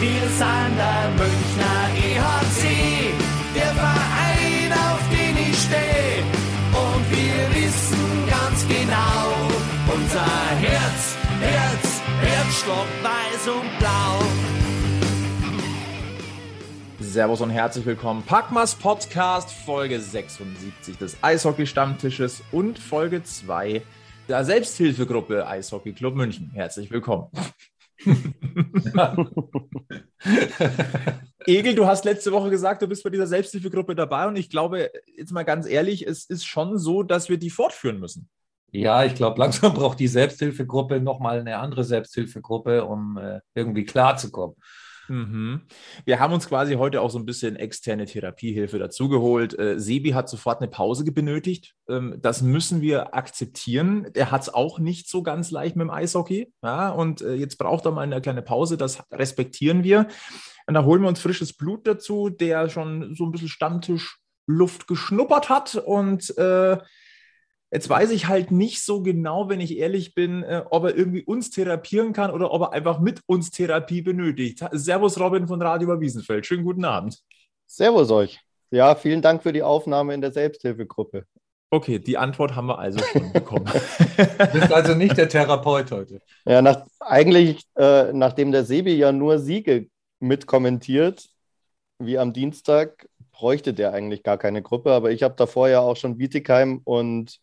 Wir sind der Münchner EHC, der Verein, auf den ich stehe. Und wir wissen ganz genau, unser Herz, Herz, Herzschlag weiß und blau. Servus und herzlich willkommen. Packmas Podcast, Folge 76 des Eishockey-Stammtisches und Folge 2 der Selbsthilfegruppe Eishockey Club München. Herzlich willkommen. Egel, du hast letzte Woche gesagt, du bist bei dieser Selbsthilfegruppe dabei und ich glaube, jetzt mal ganz ehrlich, es ist schon so, dass wir die fortführen müssen. Ja, ich glaube, langsam braucht die Selbsthilfegruppe nochmal eine andere Selbsthilfegruppe, um äh, irgendwie klarzukommen. Mhm. Wir haben uns quasi heute auch so ein bisschen externe Therapiehilfe dazugeholt. Äh, Sebi hat sofort eine Pause benötigt. Ähm, das müssen wir akzeptieren. Er hat es auch nicht so ganz leicht mit dem Eishockey. Ja, und äh, jetzt braucht er mal eine kleine Pause. Das respektieren wir. Und da holen wir uns frisches Blut dazu, der schon so ein bisschen Stammtischluft geschnuppert hat und äh, Jetzt weiß ich halt nicht so genau, wenn ich ehrlich bin, äh, ob er irgendwie uns therapieren kann oder ob er einfach mit uns Therapie benötigt. Servus Robin von Radio Wiesenfeld. Schönen guten Abend. Servus euch. Ja, vielen Dank für die Aufnahme in der Selbsthilfegruppe. Okay, die Antwort haben wir also schon bekommen. du bist also nicht der Therapeut heute. Ja, nach, eigentlich, äh, nachdem der Sebi ja nur Siege mitkommentiert, wie am Dienstag, bräuchte der eigentlich gar keine Gruppe. Aber ich habe davor ja auch schon Bietigheim und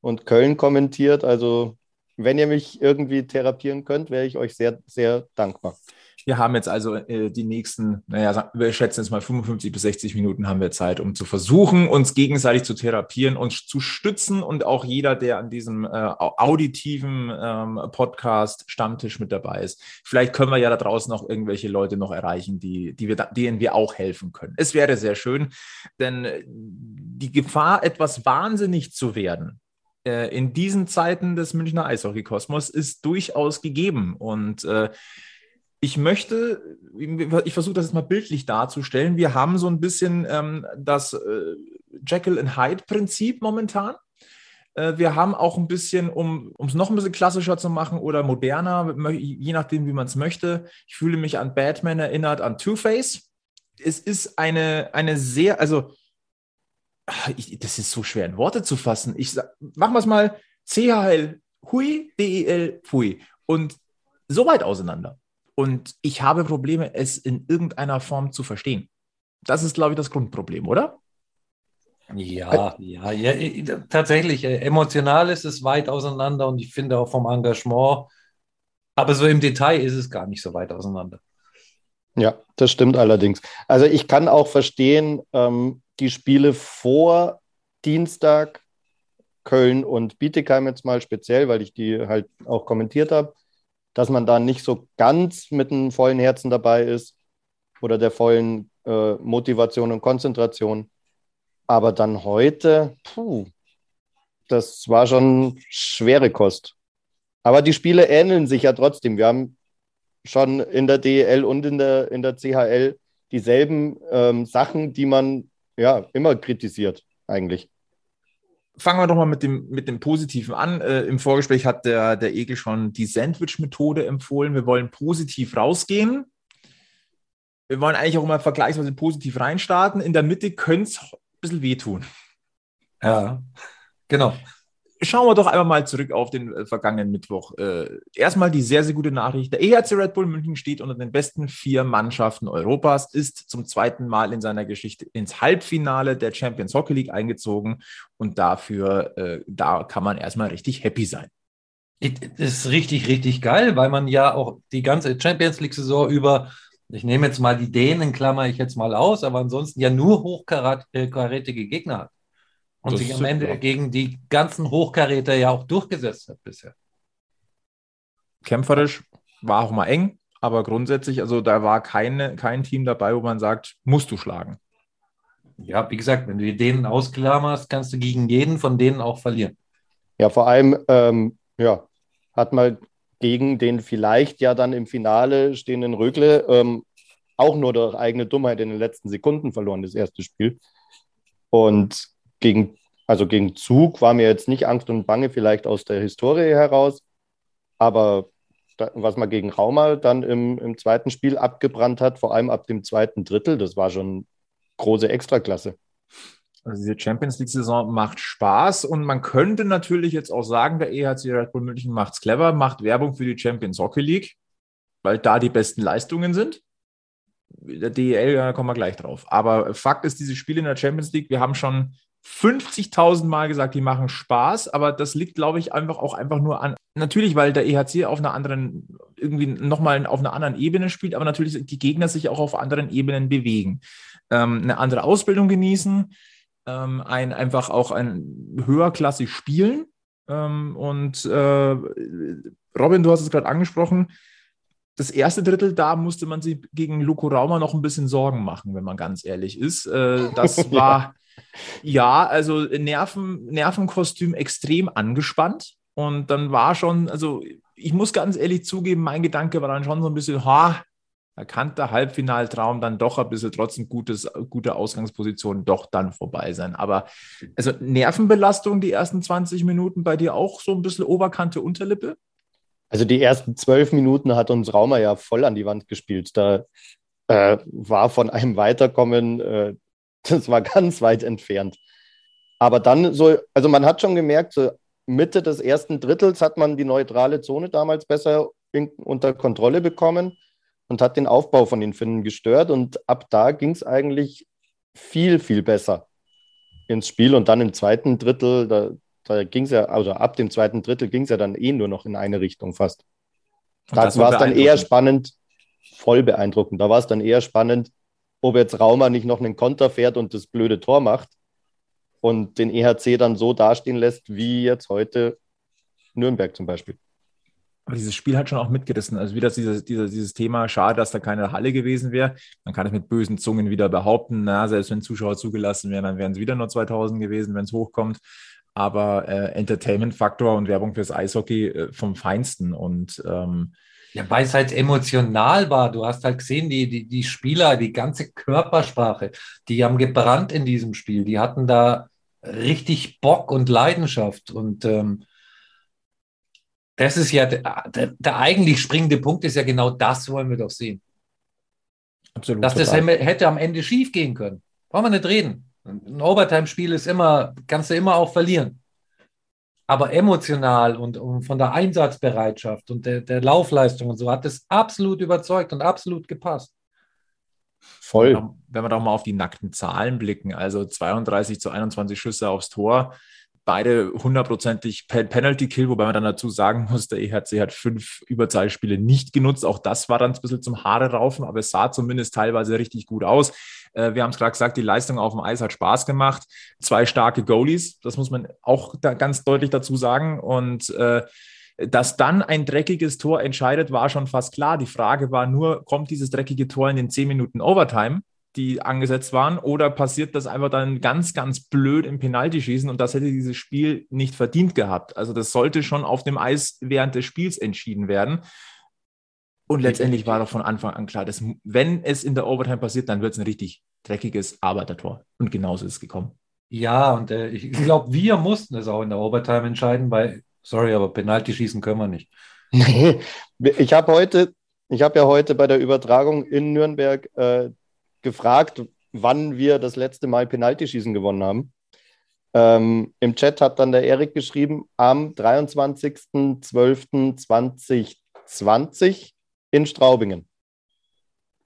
und Köln kommentiert. Also wenn ihr mich irgendwie therapieren könnt, wäre ich euch sehr, sehr dankbar. Wir haben jetzt also äh, die nächsten, naja, wir schätzen jetzt mal 55 bis 60 Minuten haben wir Zeit, um zu versuchen, uns gegenseitig zu therapieren, uns zu stützen und auch jeder, der an diesem äh, auditiven ähm, Podcast Stammtisch mit dabei ist. Vielleicht können wir ja da draußen noch irgendwelche Leute noch erreichen, die, die wir, denen wir auch helfen können. Es wäre sehr schön, denn die Gefahr, etwas wahnsinnig zu werden, äh, in diesen Zeiten des Münchner Eishockey-Kosmos ist durchaus gegeben. Und äh, ich möchte, ich versuche das jetzt mal bildlich darzustellen. Wir haben so ein bisschen ähm, das äh, Jekyll and Hyde-Prinzip momentan. Äh, wir haben auch ein bisschen, um es noch ein bisschen klassischer zu machen oder moderner, je nachdem, wie man es möchte. Ich fühle mich an Batman erinnert, an Two-Face. Es ist eine, eine sehr, also ich, das ist so schwer in Worte zu fassen. Ich sag, machen wir es mal CHL, Hui, DEL, Pfui. Und so weit auseinander. Und ich habe Probleme, es in irgendeiner Form zu verstehen. Das ist, glaube ich, das Grundproblem, oder? Ja, ja, ja, tatsächlich. Äh, emotional ist es weit auseinander und ich finde auch vom Engagement, aber so im Detail ist es gar nicht so weit auseinander. Ja, das stimmt allerdings. Also ich kann auch verstehen, ähm, die Spiele vor Dienstag, Köln und Bietigheim jetzt mal speziell, weil ich die halt auch kommentiert habe, dass man da nicht so ganz mit einem vollen Herzen dabei ist oder der vollen äh, Motivation und Konzentration. Aber dann heute, puh, das war schon schwere Kost. Aber die Spiele ähneln sich ja trotzdem. Wir haben schon in der DEL und in der, in der CHL dieselben ähm, Sachen, die man ja, immer kritisiert, eigentlich. Fangen wir doch mal mit dem, mit dem Positiven an. Äh, Im Vorgespräch hat der, der Egel schon die Sandwich-Methode empfohlen. Wir wollen positiv rausgehen. Wir wollen eigentlich auch immer vergleichsweise positiv reinstarten. In der Mitte könnte es ein bisschen wehtun. Ja, genau schauen wir doch einmal mal zurück auf den äh, vergangenen Mittwoch. Äh, erstmal die sehr, sehr gute Nachricht. Der EHC Red Bull München steht unter den besten vier Mannschaften Europas, ist zum zweiten Mal in seiner Geschichte ins Halbfinale der Champions Hockey League eingezogen und dafür, äh, da kann man erstmal richtig happy sein. Das ist richtig, richtig geil, weil man ja auch die ganze Champions League-Saison über, ich nehme jetzt mal die Dänen, klammer ich jetzt mal aus, aber ansonsten ja nur hochkarätige Gegner hat und das sich am Ende gegen die ganzen Hochkaräter ja auch durchgesetzt hat bisher. Kämpferisch war auch mal eng, aber grundsätzlich, also da war keine, kein Team dabei, wo man sagt, musst du schlagen. Ja, wie gesagt, wenn du denen ausklammerst, kannst du gegen jeden von denen auch verlieren. Ja, vor allem, ähm, ja, hat man gegen den vielleicht ja dann im Finale stehenden Rögle ähm, auch nur durch eigene Dummheit in den letzten Sekunden verloren, das erste Spiel. Und gegen, also gegen Zug war mir jetzt nicht Angst und Bange, vielleicht aus der Historie heraus, aber was man gegen Rauma dann im, im zweiten Spiel abgebrannt hat, vor allem ab dem zweiten Drittel, das war schon große Extraklasse. Also diese Champions League-Saison macht Spaß und man könnte natürlich jetzt auch sagen, der EHC Red Bull München macht's clever, macht Werbung für die Champions Hockey League, weil da die besten Leistungen sind. Der DEL, da kommen wir gleich drauf. Aber Fakt ist, diese Spiele in der Champions League, wir haben schon 50.000 Mal gesagt, die machen Spaß, aber das liegt, glaube ich, einfach auch einfach nur an, natürlich, weil der EHC auf einer anderen, irgendwie nochmal auf einer anderen Ebene spielt, aber natürlich die Gegner sich auch auf anderen Ebenen bewegen. Ähm, eine andere Ausbildung genießen, ähm, ein einfach auch ein höherklassig spielen. Ähm, und äh, Robin, du hast es gerade angesprochen, das erste Drittel, da musste man sich gegen Luko Rauma noch ein bisschen Sorgen machen, wenn man ganz ehrlich ist. Äh, das war ja, also Nerven, Nervenkostüm extrem angespannt. Und dann war schon, also ich muss ganz ehrlich zugeben, mein Gedanke war dann schon so ein bisschen, ha, da kann der Halbfinaltraum dann doch ein bisschen trotzdem gutes, gute Ausgangsposition doch dann vorbei sein. Aber also Nervenbelastung die ersten 20 Minuten bei dir auch so ein bisschen Oberkante, Unterlippe? Also die ersten zwölf Minuten hat uns Raumer ja voll an die Wand gespielt. Da äh, war von einem Weiterkommen äh, das war ganz weit entfernt. Aber dann so, also man hat schon gemerkt, so Mitte des ersten Drittels hat man die neutrale Zone damals besser in, unter Kontrolle bekommen und hat den Aufbau von den Finnen gestört. Und ab da ging es eigentlich viel, viel besser ins Spiel. Und dann im zweiten Drittel, da, da ging es ja, also ab dem zweiten Drittel ging es ja dann eh nur noch in eine Richtung fast. Da war es dann eher spannend, voll beeindruckend. Da war es dann eher spannend, ob jetzt Rauma nicht noch einen Konter fährt und das blöde Tor macht und den EHC dann so dastehen lässt, wie jetzt heute Nürnberg zum Beispiel. Aber dieses Spiel hat schon auch mitgerissen. Also wieder dieses, dieses, dieses Thema, schade, dass da keine Halle gewesen wäre. Man kann es mit bösen Zungen wieder behaupten, na, selbst wenn Zuschauer zugelassen wären, dann wären es wieder nur 2000 gewesen, wenn es hochkommt. Aber äh, Entertainment-Faktor und Werbung fürs Eishockey äh, vom Feinsten. Und ähm, ja, weil es halt emotional war. Du hast halt gesehen, die, die, die Spieler, die ganze Körpersprache, die haben gebrannt in diesem Spiel. Die hatten da richtig Bock und Leidenschaft. Und ähm, das ist ja der, der, der, eigentlich springende Punkt, ist ja genau das wollen wir doch sehen. Absolut. Dass total. das hätte am Ende schief gehen können. Brauchen wir nicht reden. Ein Overtime-Spiel ist immer, kannst du immer auch verlieren aber emotional und, und, von der Einsatzbereitschaft und der, der, Laufleistung und so hat es absolut überzeugt und absolut gepasst. Voll. Wenn wir doch mal auf die nackten Zahlen blicken, also 32 zu 21 Schüsse aufs Tor, beide hundertprozentig Penalty Kill, wobei man dann dazu sagen muss, der EHC hat fünf Überzahlspiele nicht genutzt. Auch das war dann ein bisschen zum Haare raufen, aber es sah zumindest teilweise richtig gut aus. Äh, wir haben es gerade gesagt, die Leistung auf dem Eis hat Spaß gemacht. Zwei starke Goalies, das muss man auch da ganz deutlich dazu sagen. Und äh, dass dann ein dreckiges Tor entscheidet, war schon fast klar. Die Frage war nur, kommt dieses dreckige Tor in den zehn Minuten Overtime, die angesetzt waren, oder passiert das einfach dann ganz, ganz blöd im Penaltyschießen und das hätte dieses Spiel nicht verdient gehabt. Also das sollte schon auf dem Eis während des Spiels entschieden werden. Und letztendlich war doch von Anfang an klar, dass wenn es in der Overtime passiert, dann wird es ein richtig dreckiges Arbeitertor. Und genauso ist es gekommen. Ja, und äh, ich glaube, wir mussten es auch in der Overtime entscheiden, weil, sorry, aber Penalty schießen können wir nicht. ich habe heute, ich habe ja heute bei der Übertragung in Nürnberg äh, gefragt, wann wir das letzte Mal Penalty schießen gewonnen haben. Ähm, Im Chat hat dann der Erik geschrieben, am 23.12.2020 in Straubingen.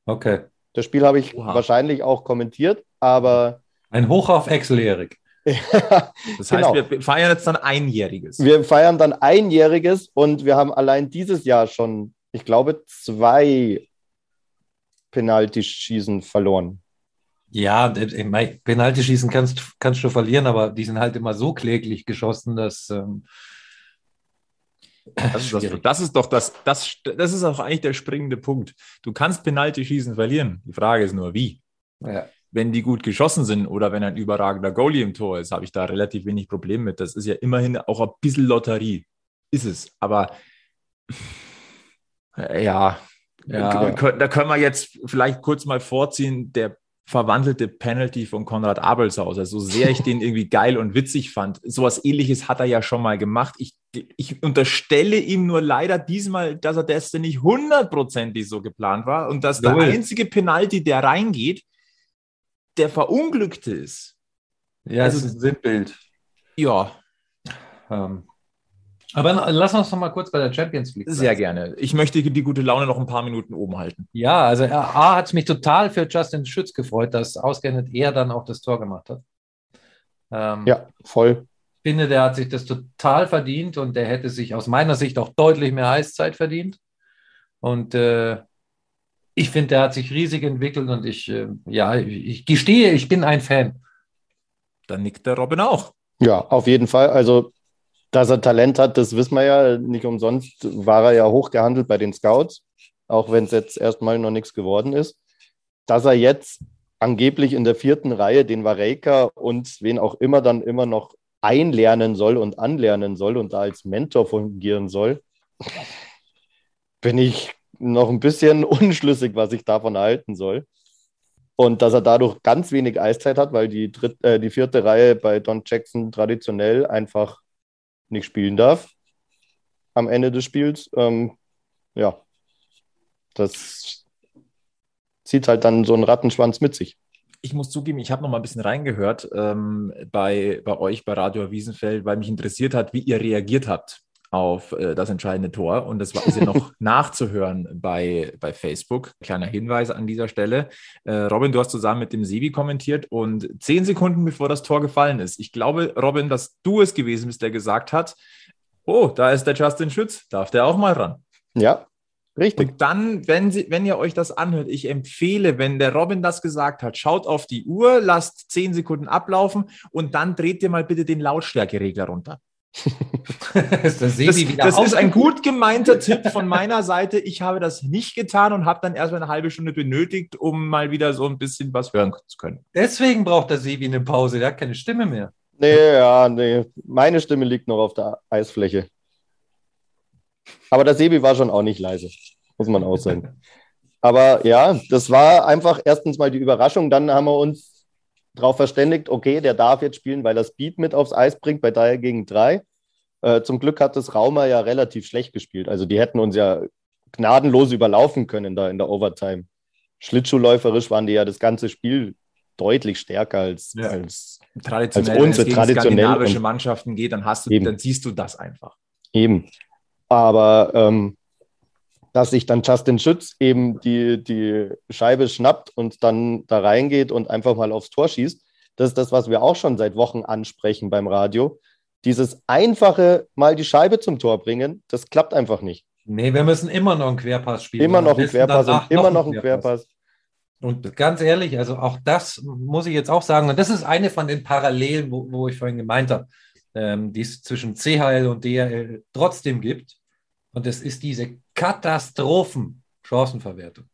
Okay. Das Spiel habe ich Oha. wahrscheinlich auch kommentiert, aber. Ein Hoch auf Excel, Erik. das heißt, genau. wir feiern jetzt dann einjähriges. Wir feiern dann einjähriges und wir haben allein dieses Jahr schon, ich glaube, zwei Penaltyschießen verloren. Ja, Penaltyschießen kannst, kannst du verlieren, aber die sind halt immer so kläglich geschossen, dass ähm, das ist, das, das ist doch das, das, das ist auch eigentlich der springende Punkt. Du kannst Penalty-Schießen verlieren. Die Frage ist nur, wie. Ja. Wenn die gut geschossen sind oder wenn ein überragender Goalie im Tor ist, habe ich da relativ wenig Problem mit. Das ist ja immerhin auch ein bisschen Lotterie. Ist es. Aber ja, ja. Da können wir jetzt vielleicht kurz mal vorziehen, der verwandelte Penalty von Konrad Abelshaus. Also so sehr ich den irgendwie geil und witzig fand. Sowas ähnliches hat er ja schon mal gemacht. Ich ich unterstelle ihm nur leider diesmal, dass er das nicht hundertprozentig so geplant war und dass Null. der einzige Penalty, der reingeht, der Verunglückte ist. Ja, also, das ist ein Sinnbild. Ja. Ähm. Aber lass uns noch mal kurz bei der Champions League. Sehr gerne. Ich möchte die gute Laune noch ein paar Minuten oben halten. Ja, also A hat es mich total für Justin Schütz gefreut, dass ausgerechnet er dann auch das Tor gemacht hat. Ähm, ja, voll. Ich finde, der hat sich das total verdient und der hätte sich aus meiner Sicht auch deutlich mehr Eiszeit verdient. Und äh, ich finde, der hat sich riesig entwickelt und ich, äh, ja, ich gestehe, ich bin ein Fan. Dann nickt der Robin auch. Ja, auf jeden Fall. Also, dass er Talent hat, das wissen wir ja. Nicht umsonst war er ja hochgehandelt bei den Scouts, auch wenn es jetzt erstmal noch nichts geworden ist. Dass er jetzt angeblich in der vierten Reihe den Vareka und wen auch immer dann immer noch einlernen soll und anlernen soll und da als Mentor fungieren soll, bin ich noch ein bisschen unschlüssig, was ich davon halten soll. Und dass er dadurch ganz wenig Eiszeit hat, weil die, dritt, äh, die vierte Reihe bei Don Jackson traditionell einfach nicht spielen darf am Ende des Spiels. Ähm, ja, das zieht halt dann so einen Rattenschwanz mit sich. Ich muss zugeben, ich habe noch mal ein bisschen reingehört ähm, bei, bei euch bei Radio Wiesenfeld, weil mich interessiert hat, wie ihr reagiert habt auf äh, das entscheidende Tor. Und das war ist ja noch nachzuhören bei, bei Facebook. Kleiner Hinweis an dieser Stelle. Äh, Robin, du hast zusammen mit dem Sevi kommentiert und zehn Sekunden bevor das Tor gefallen ist. Ich glaube, Robin, dass du es gewesen bist, der gesagt hat, oh, da ist der Justin Schütz, darf der auch mal ran. Ja, Richtig. Und dann, wenn, Sie, wenn ihr euch das anhört, ich empfehle, wenn der Robin das gesagt hat, schaut auf die Uhr, lasst zehn Sekunden ablaufen und dann dreht ihr mal bitte den Lautstärkeregler runter das, das, das ist ein gut gemeinter Tipp von meiner Seite. Ich habe das nicht getan und habe dann erstmal eine halbe Stunde benötigt, um mal wieder so ein bisschen was hören zu können. Deswegen braucht der Sebi eine Pause. Der hat keine Stimme mehr. Nee, ja, nee. Meine Stimme liegt noch auf der Eisfläche. Aber der Sebi war schon auch nicht leise. Muss man auch sagen. Aber ja, das war einfach erstens mal die Überraschung. Dann haben wir uns darauf verständigt, okay, der darf jetzt spielen, weil er Speed mit aufs Eis bringt bei 3 gegen 3. Äh, zum Glück hat das Raumer ja relativ schlecht gespielt. Also die hätten uns ja gnadenlos überlaufen können da in der Overtime. Schlittschuhläuferisch waren die ja das ganze Spiel deutlich stärker als, ja. als, traditionell, als unsere traditionellen skandinavische Mannschaften geht, dann hast du, eben. dann siehst du das einfach. Eben. Aber ähm, dass sich dann Justin Schütz eben die, die Scheibe schnappt und dann da reingeht und einfach mal aufs Tor schießt. Das ist das, was wir auch schon seit Wochen ansprechen beim Radio. Dieses einfache mal die Scheibe zum Tor bringen, das klappt einfach nicht. Nee, wir müssen immer noch einen Querpass spielen. Immer noch einen Querpass und immer noch einen Querpass. Und ganz ehrlich, also auch das muss ich jetzt auch sagen, und das ist eine von den Parallelen, wo, wo ich vorhin gemeint habe, ähm, die es zwischen CHL und DHL trotzdem gibt. Und das ist diese Katastrophen-Chancenverwertung.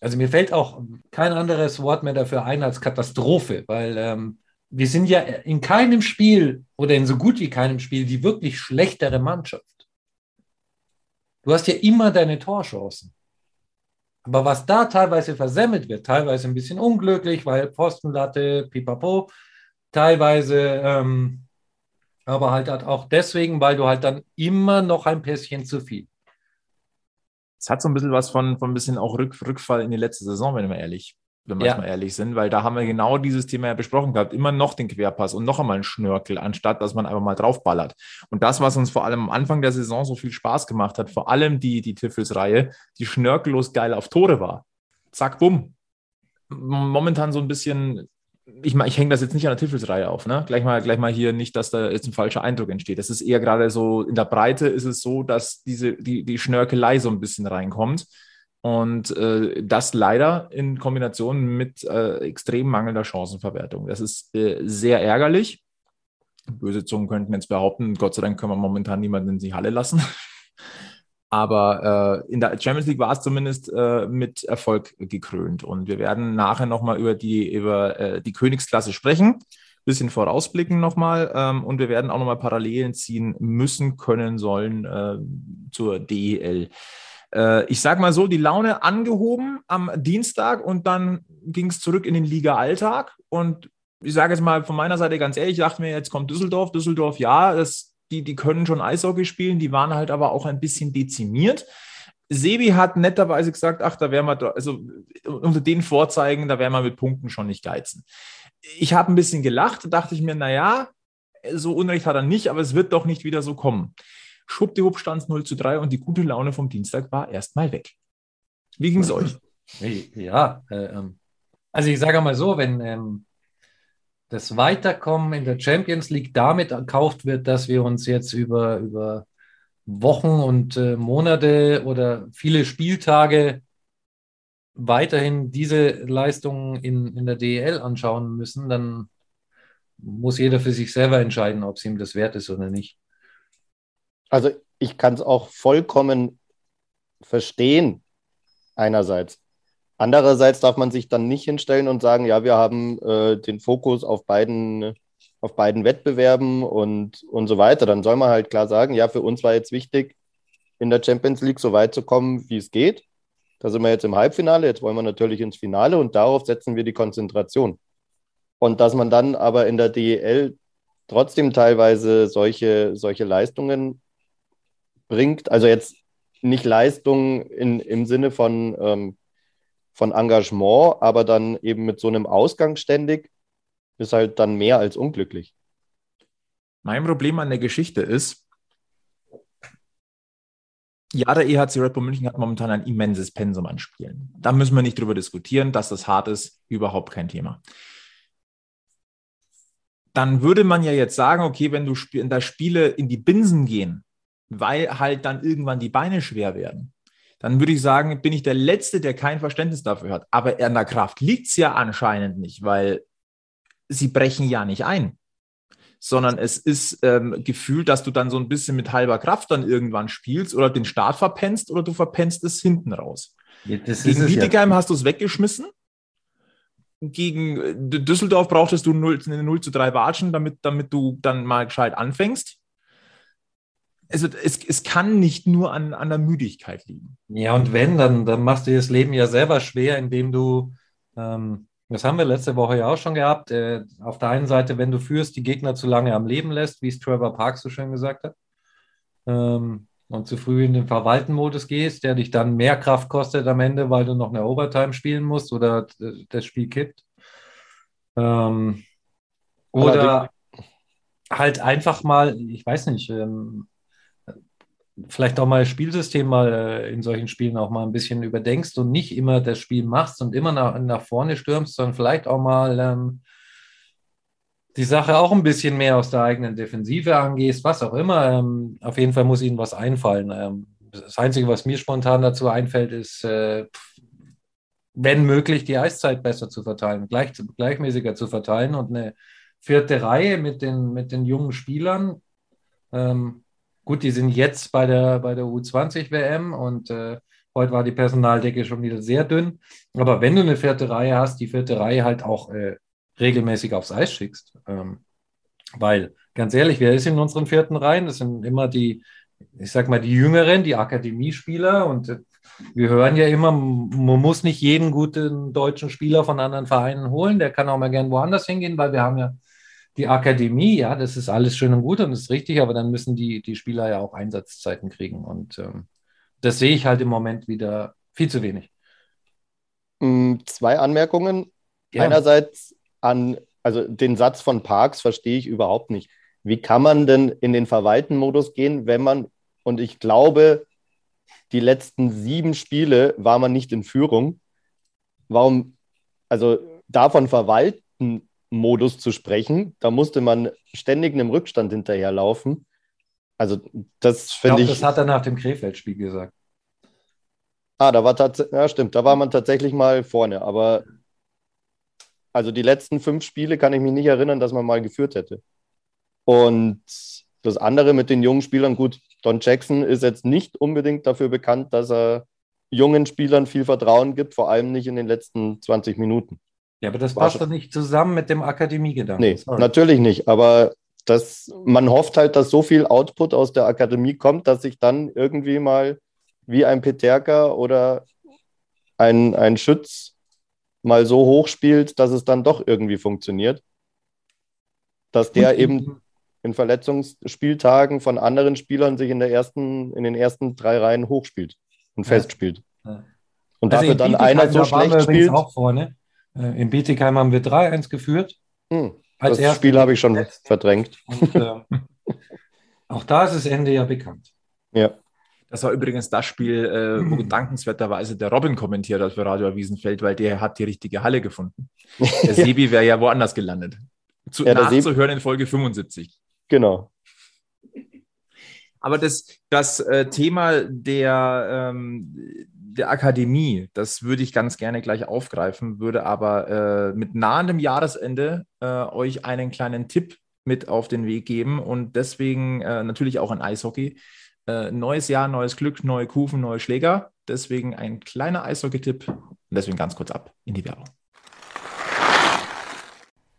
Also mir fällt auch kein anderes Wort mehr dafür ein als Katastrophe, weil ähm, wir sind ja in keinem Spiel oder in so gut wie keinem Spiel die wirklich schlechtere Mannschaft. Du hast ja immer deine Torchancen. Aber was da teilweise versemmelt wird, teilweise ein bisschen unglücklich, weil Postenlatte, pipapo, teilweise ähm, aber halt auch deswegen, weil du halt dann immer noch ein Pässchen zu viel. Es hat so ein bisschen was von, von ein bisschen auch Rück, Rückfall in die letzte Saison, wenn wir ehrlich, wenn wir ja. mal ehrlich sind, weil da haben wir genau dieses Thema ja besprochen gehabt. Immer noch den Querpass und noch einmal einen Schnörkel, anstatt dass man einfach mal draufballert. Und das, was uns vor allem am Anfang der Saison so viel Spaß gemacht hat, vor allem die, die Tiffels-Reihe, die schnörkellos geil auf Tore war. Zack, bumm. Momentan so ein bisschen ich, ich hänge das jetzt nicht an der Tiffelsreihe auf, ne? Gleich mal, gleich mal hier nicht, dass da jetzt ein falscher Eindruck entsteht. Das ist eher gerade so, in der Breite ist es so, dass diese, die, die Schnörkelei so ein bisschen reinkommt. Und äh, das leider in Kombination mit äh, extrem mangelnder Chancenverwertung. Das ist äh, sehr ärgerlich. Böse Zungen könnten jetzt behaupten, Gott sei Dank können wir momentan niemanden in die Halle lassen. Aber äh, in der Champions League war es zumindest äh, mit Erfolg gekrönt. Und wir werden nachher nochmal über die, über äh, die Königsklasse sprechen. Bisschen vorausblicken nochmal. Ähm, und wir werden auch nochmal Parallelen ziehen müssen, können, sollen äh, zur DEL. Äh, ich sage mal so, die Laune angehoben am Dienstag und dann ging es zurück in den Liga-Alltag. Und ich sage jetzt mal von meiner Seite ganz ehrlich, ich dachte mir, jetzt kommt Düsseldorf. Düsseldorf, ja, das die, die können schon Eishockey spielen, die waren halt aber auch ein bisschen dezimiert. Sebi hat netterweise gesagt, ach, da wären wir, also unter den Vorzeigen, da wären wir mit Punkten schon nicht geizen. Ich habe ein bisschen gelacht, dachte ich mir, naja, so Unrecht hat er nicht, aber es wird doch nicht wieder so kommen. Schwuppdiwupp stand es 0 zu 3 und die gute Laune vom Dienstag war erstmal weg. Wie ging es euch? Ja, äh, ähm, also ich sage mal so, wenn ähm, das Weiterkommen in der Champions League damit erkauft wird, dass wir uns jetzt über, über Wochen und äh, Monate oder viele Spieltage weiterhin diese Leistungen in, in der DEL anschauen müssen, dann muss jeder für sich selber entscheiden, ob es ihm das wert ist oder nicht. Also ich kann es auch vollkommen verstehen, einerseits. Andererseits darf man sich dann nicht hinstellen und sagen, ja, wir haben äh, den Fokus auf beiden, auf beiden Wettbewerben und, und so weiter. Dann soll man halt klar sagen, ja, für uns war jetzt wichtig, in der Champions League so weit zu kommen, wie es geht. Da sind wir jetzt im Halbfinale, jetzt wollen wir natürlich ins Finale und darauf setzen wir die Konzentration. Und dass man dann aber in der DEL trotzdem teilweise solche, solche Leistungen bringt, also jetzt nicht Leistung in, im Sinne von, ähm, von Engagement, aber dann eben mit so einem Ausgang ständig, ist halt dann mehr als unglücklich. Mein Problem an der Geschichte ist, ja, der EHC Red Bull München hat momentan ein immenses Pensum an Spielen. Da müssen wir nicht drüber diskutieren, dass das hart ist, überhaupt kein Thema. Dann würde man ja jetzt sagen, okay, wenn du in da Spiele in die Binsen gehen, weil halt dann irgendwann die Beine schwer werden, dann würde ich sagen, bin ich der Letzte, der kein Verständnis dafür hat. Aber an der Kraft liegt es ja anscheinend nicht, weil sie brechen ja nicht ein sondern es ist ähm, gefühlt, dass du dann so ein bisschen mit halber Kraft dann irgendwann spielst oder den Start verpennst oder du verpennst es hinten raus. Ja, Gegen Bietigheim ja. hast du es weggeschmissen. Gegen äh, Düsseldorf brauchtest du 0, eine 0 zu 3 Watschen, damit, damit du dann mal gescheit anfängst. Also es, es kann nicht nur an, an der Müdigkeit liegen. Ja, und wenn, dann, dann machst du dir das Leben ja selber schwer, indem du ähm, das haben wir letzte Woche ja auch schon gehabt. Äh, auf der einen Seite, wenn du führst, die Gegner zu lange am Leben lässt, wie es Trevor Parks so schön gesagt hat, ähm, und zu früh in den Verwalten-Modus gehst, der dich dann mehr Kraft kostet am Ende, weil du noch eine Overtime spielen musst oder das Spiel kippt. Ähm, oder halt einfach mal, ich weiß nicht, ähm, vielleicht auch mal das Spielsystem mal äh, in solchen Spielen auch mal ein bisschen überdenkst und nicht immer das Spiel machst und immer nach, nach vorne stürmst, sondern vielleicht auch mal ähm, die Sache auch ein bisschen mehr aus der eigenen Defensive angehst, was auch immer. Ähm, auf jeden Fall muss ihnen was einfallen. Ähm, das Einzige, was mir spontan dazu einfällt, ist, äh, wenn möglich, die Eiszeit besser zu verteilen, gleich, gleichmäßiger zu verteilen und eine vierte Reihe mit den, mit den jungen Spielern. Ähm, Gut, die sind jetzt bei der, bei der U20-WM und äh, heute war die Personaldecke schon wieder sehr dünn. Aber wenn du eine vierte Reihe hast, die vierte Reihe halt auch äh, regelmäßig aufs Eis schickst. Ähm, weil, ganz ehrlich, wer ist in unseren vierten Reihen? Das sind immer die, ich sag mal, die Jüngeren, die Akademiespieler und äh, wir hören ja immer, man muss nicht jeden guten deutschen Spieler von anderen Vereinen holen, der kann auch mal gern woanders hingehen, weil wir haben ja die Akademie, ja, das ist alles schön und gut und das ist richtig, aber dann müssen die, die Spieler ja auch Einsatzzeiten kriegen. Und ähm, das sehe ich halt im Moment wieder viel zu wenig. Mm, zwei Anmerkungen. Ja. Einerseits an, also den Satz von Parks verstehe ich überhaupt nicht. Wie kann man denn in den Verwalten-Modus gehen, wenn man, und ich glaube, die letzten sieben Spiele war man nicht in Führung. Warum, also davon verwalten Modus zu sprechen. Da musste man ständig einem Rückstand hinterherlaufen. Also das finde ich. Das hat er nach dem Krefeld-Spiel gesagt. Ah, da war tatsächlich, ja stimmt, da war man tatsächlich mal vorne, aber also die letzten fünf Spiele kann ich mich nicht erinnern, dass man mal geführt hätte. Und das andere mit den jungen Spielern, gut, Don Jackson ist jetzt nicht unbedingt dafür bekannt, dass er jungen Spielern viel Vertrauen gibt, vor allem nicht in den letzten 20 Minuten. Ja, aber das passt doch nicht zusammen mit dem Akademiegedanken. Nee, Sorry. natürlich nicht. Aber das, man hofft halt, dass so viel Output aus der Akademie kommt, dass sich dann irgendwie mal wie ein Peterka oder ein, ein Schütz mal so hoch spielt, dass es dann doch irgendwie funktioniert. Dass der Und eben in Verletzungsspieltagen von anderen Spielern sich in, der ersten, in den ersten drei Reihen hochspielt und ja. festspielt. Ja. Und also dafür dann einer so schlecht spielt. Auch vorne. Äh, in Bietigheim haben wir 3-1 geführt. Hm, das Spiel habe ich schon verdrängt. Und, äh, auch da ist das Ende ja bekannt. Ja. Das war übrigens das Spiel, äh, wo dankenswerterweise der Robin kommentiert hat für Radio Wiesenfeld, weil der hat die richtige Halle gefunden. Der Sebi wäre ja woanders gelandet. Zu, ja, nachzuhören in Folge 75. Genau. Aber das, das äh, Thema der, ähm, der Akademie, das würde ich ganz gerne gleich aufgreifen, würde aber äh, mit nahendem Jahresende äh, euch einen kleinen Tipp mit auf den Weg geben und deswegen äh, natürlich auch ein Eishockey. Äh, neues Jahr, neues Glück, neue Kufen, neue Schläger. Deswegen ein kleiner Eishockey-Tipp und deswegen ganz kurz ab in die Werbung.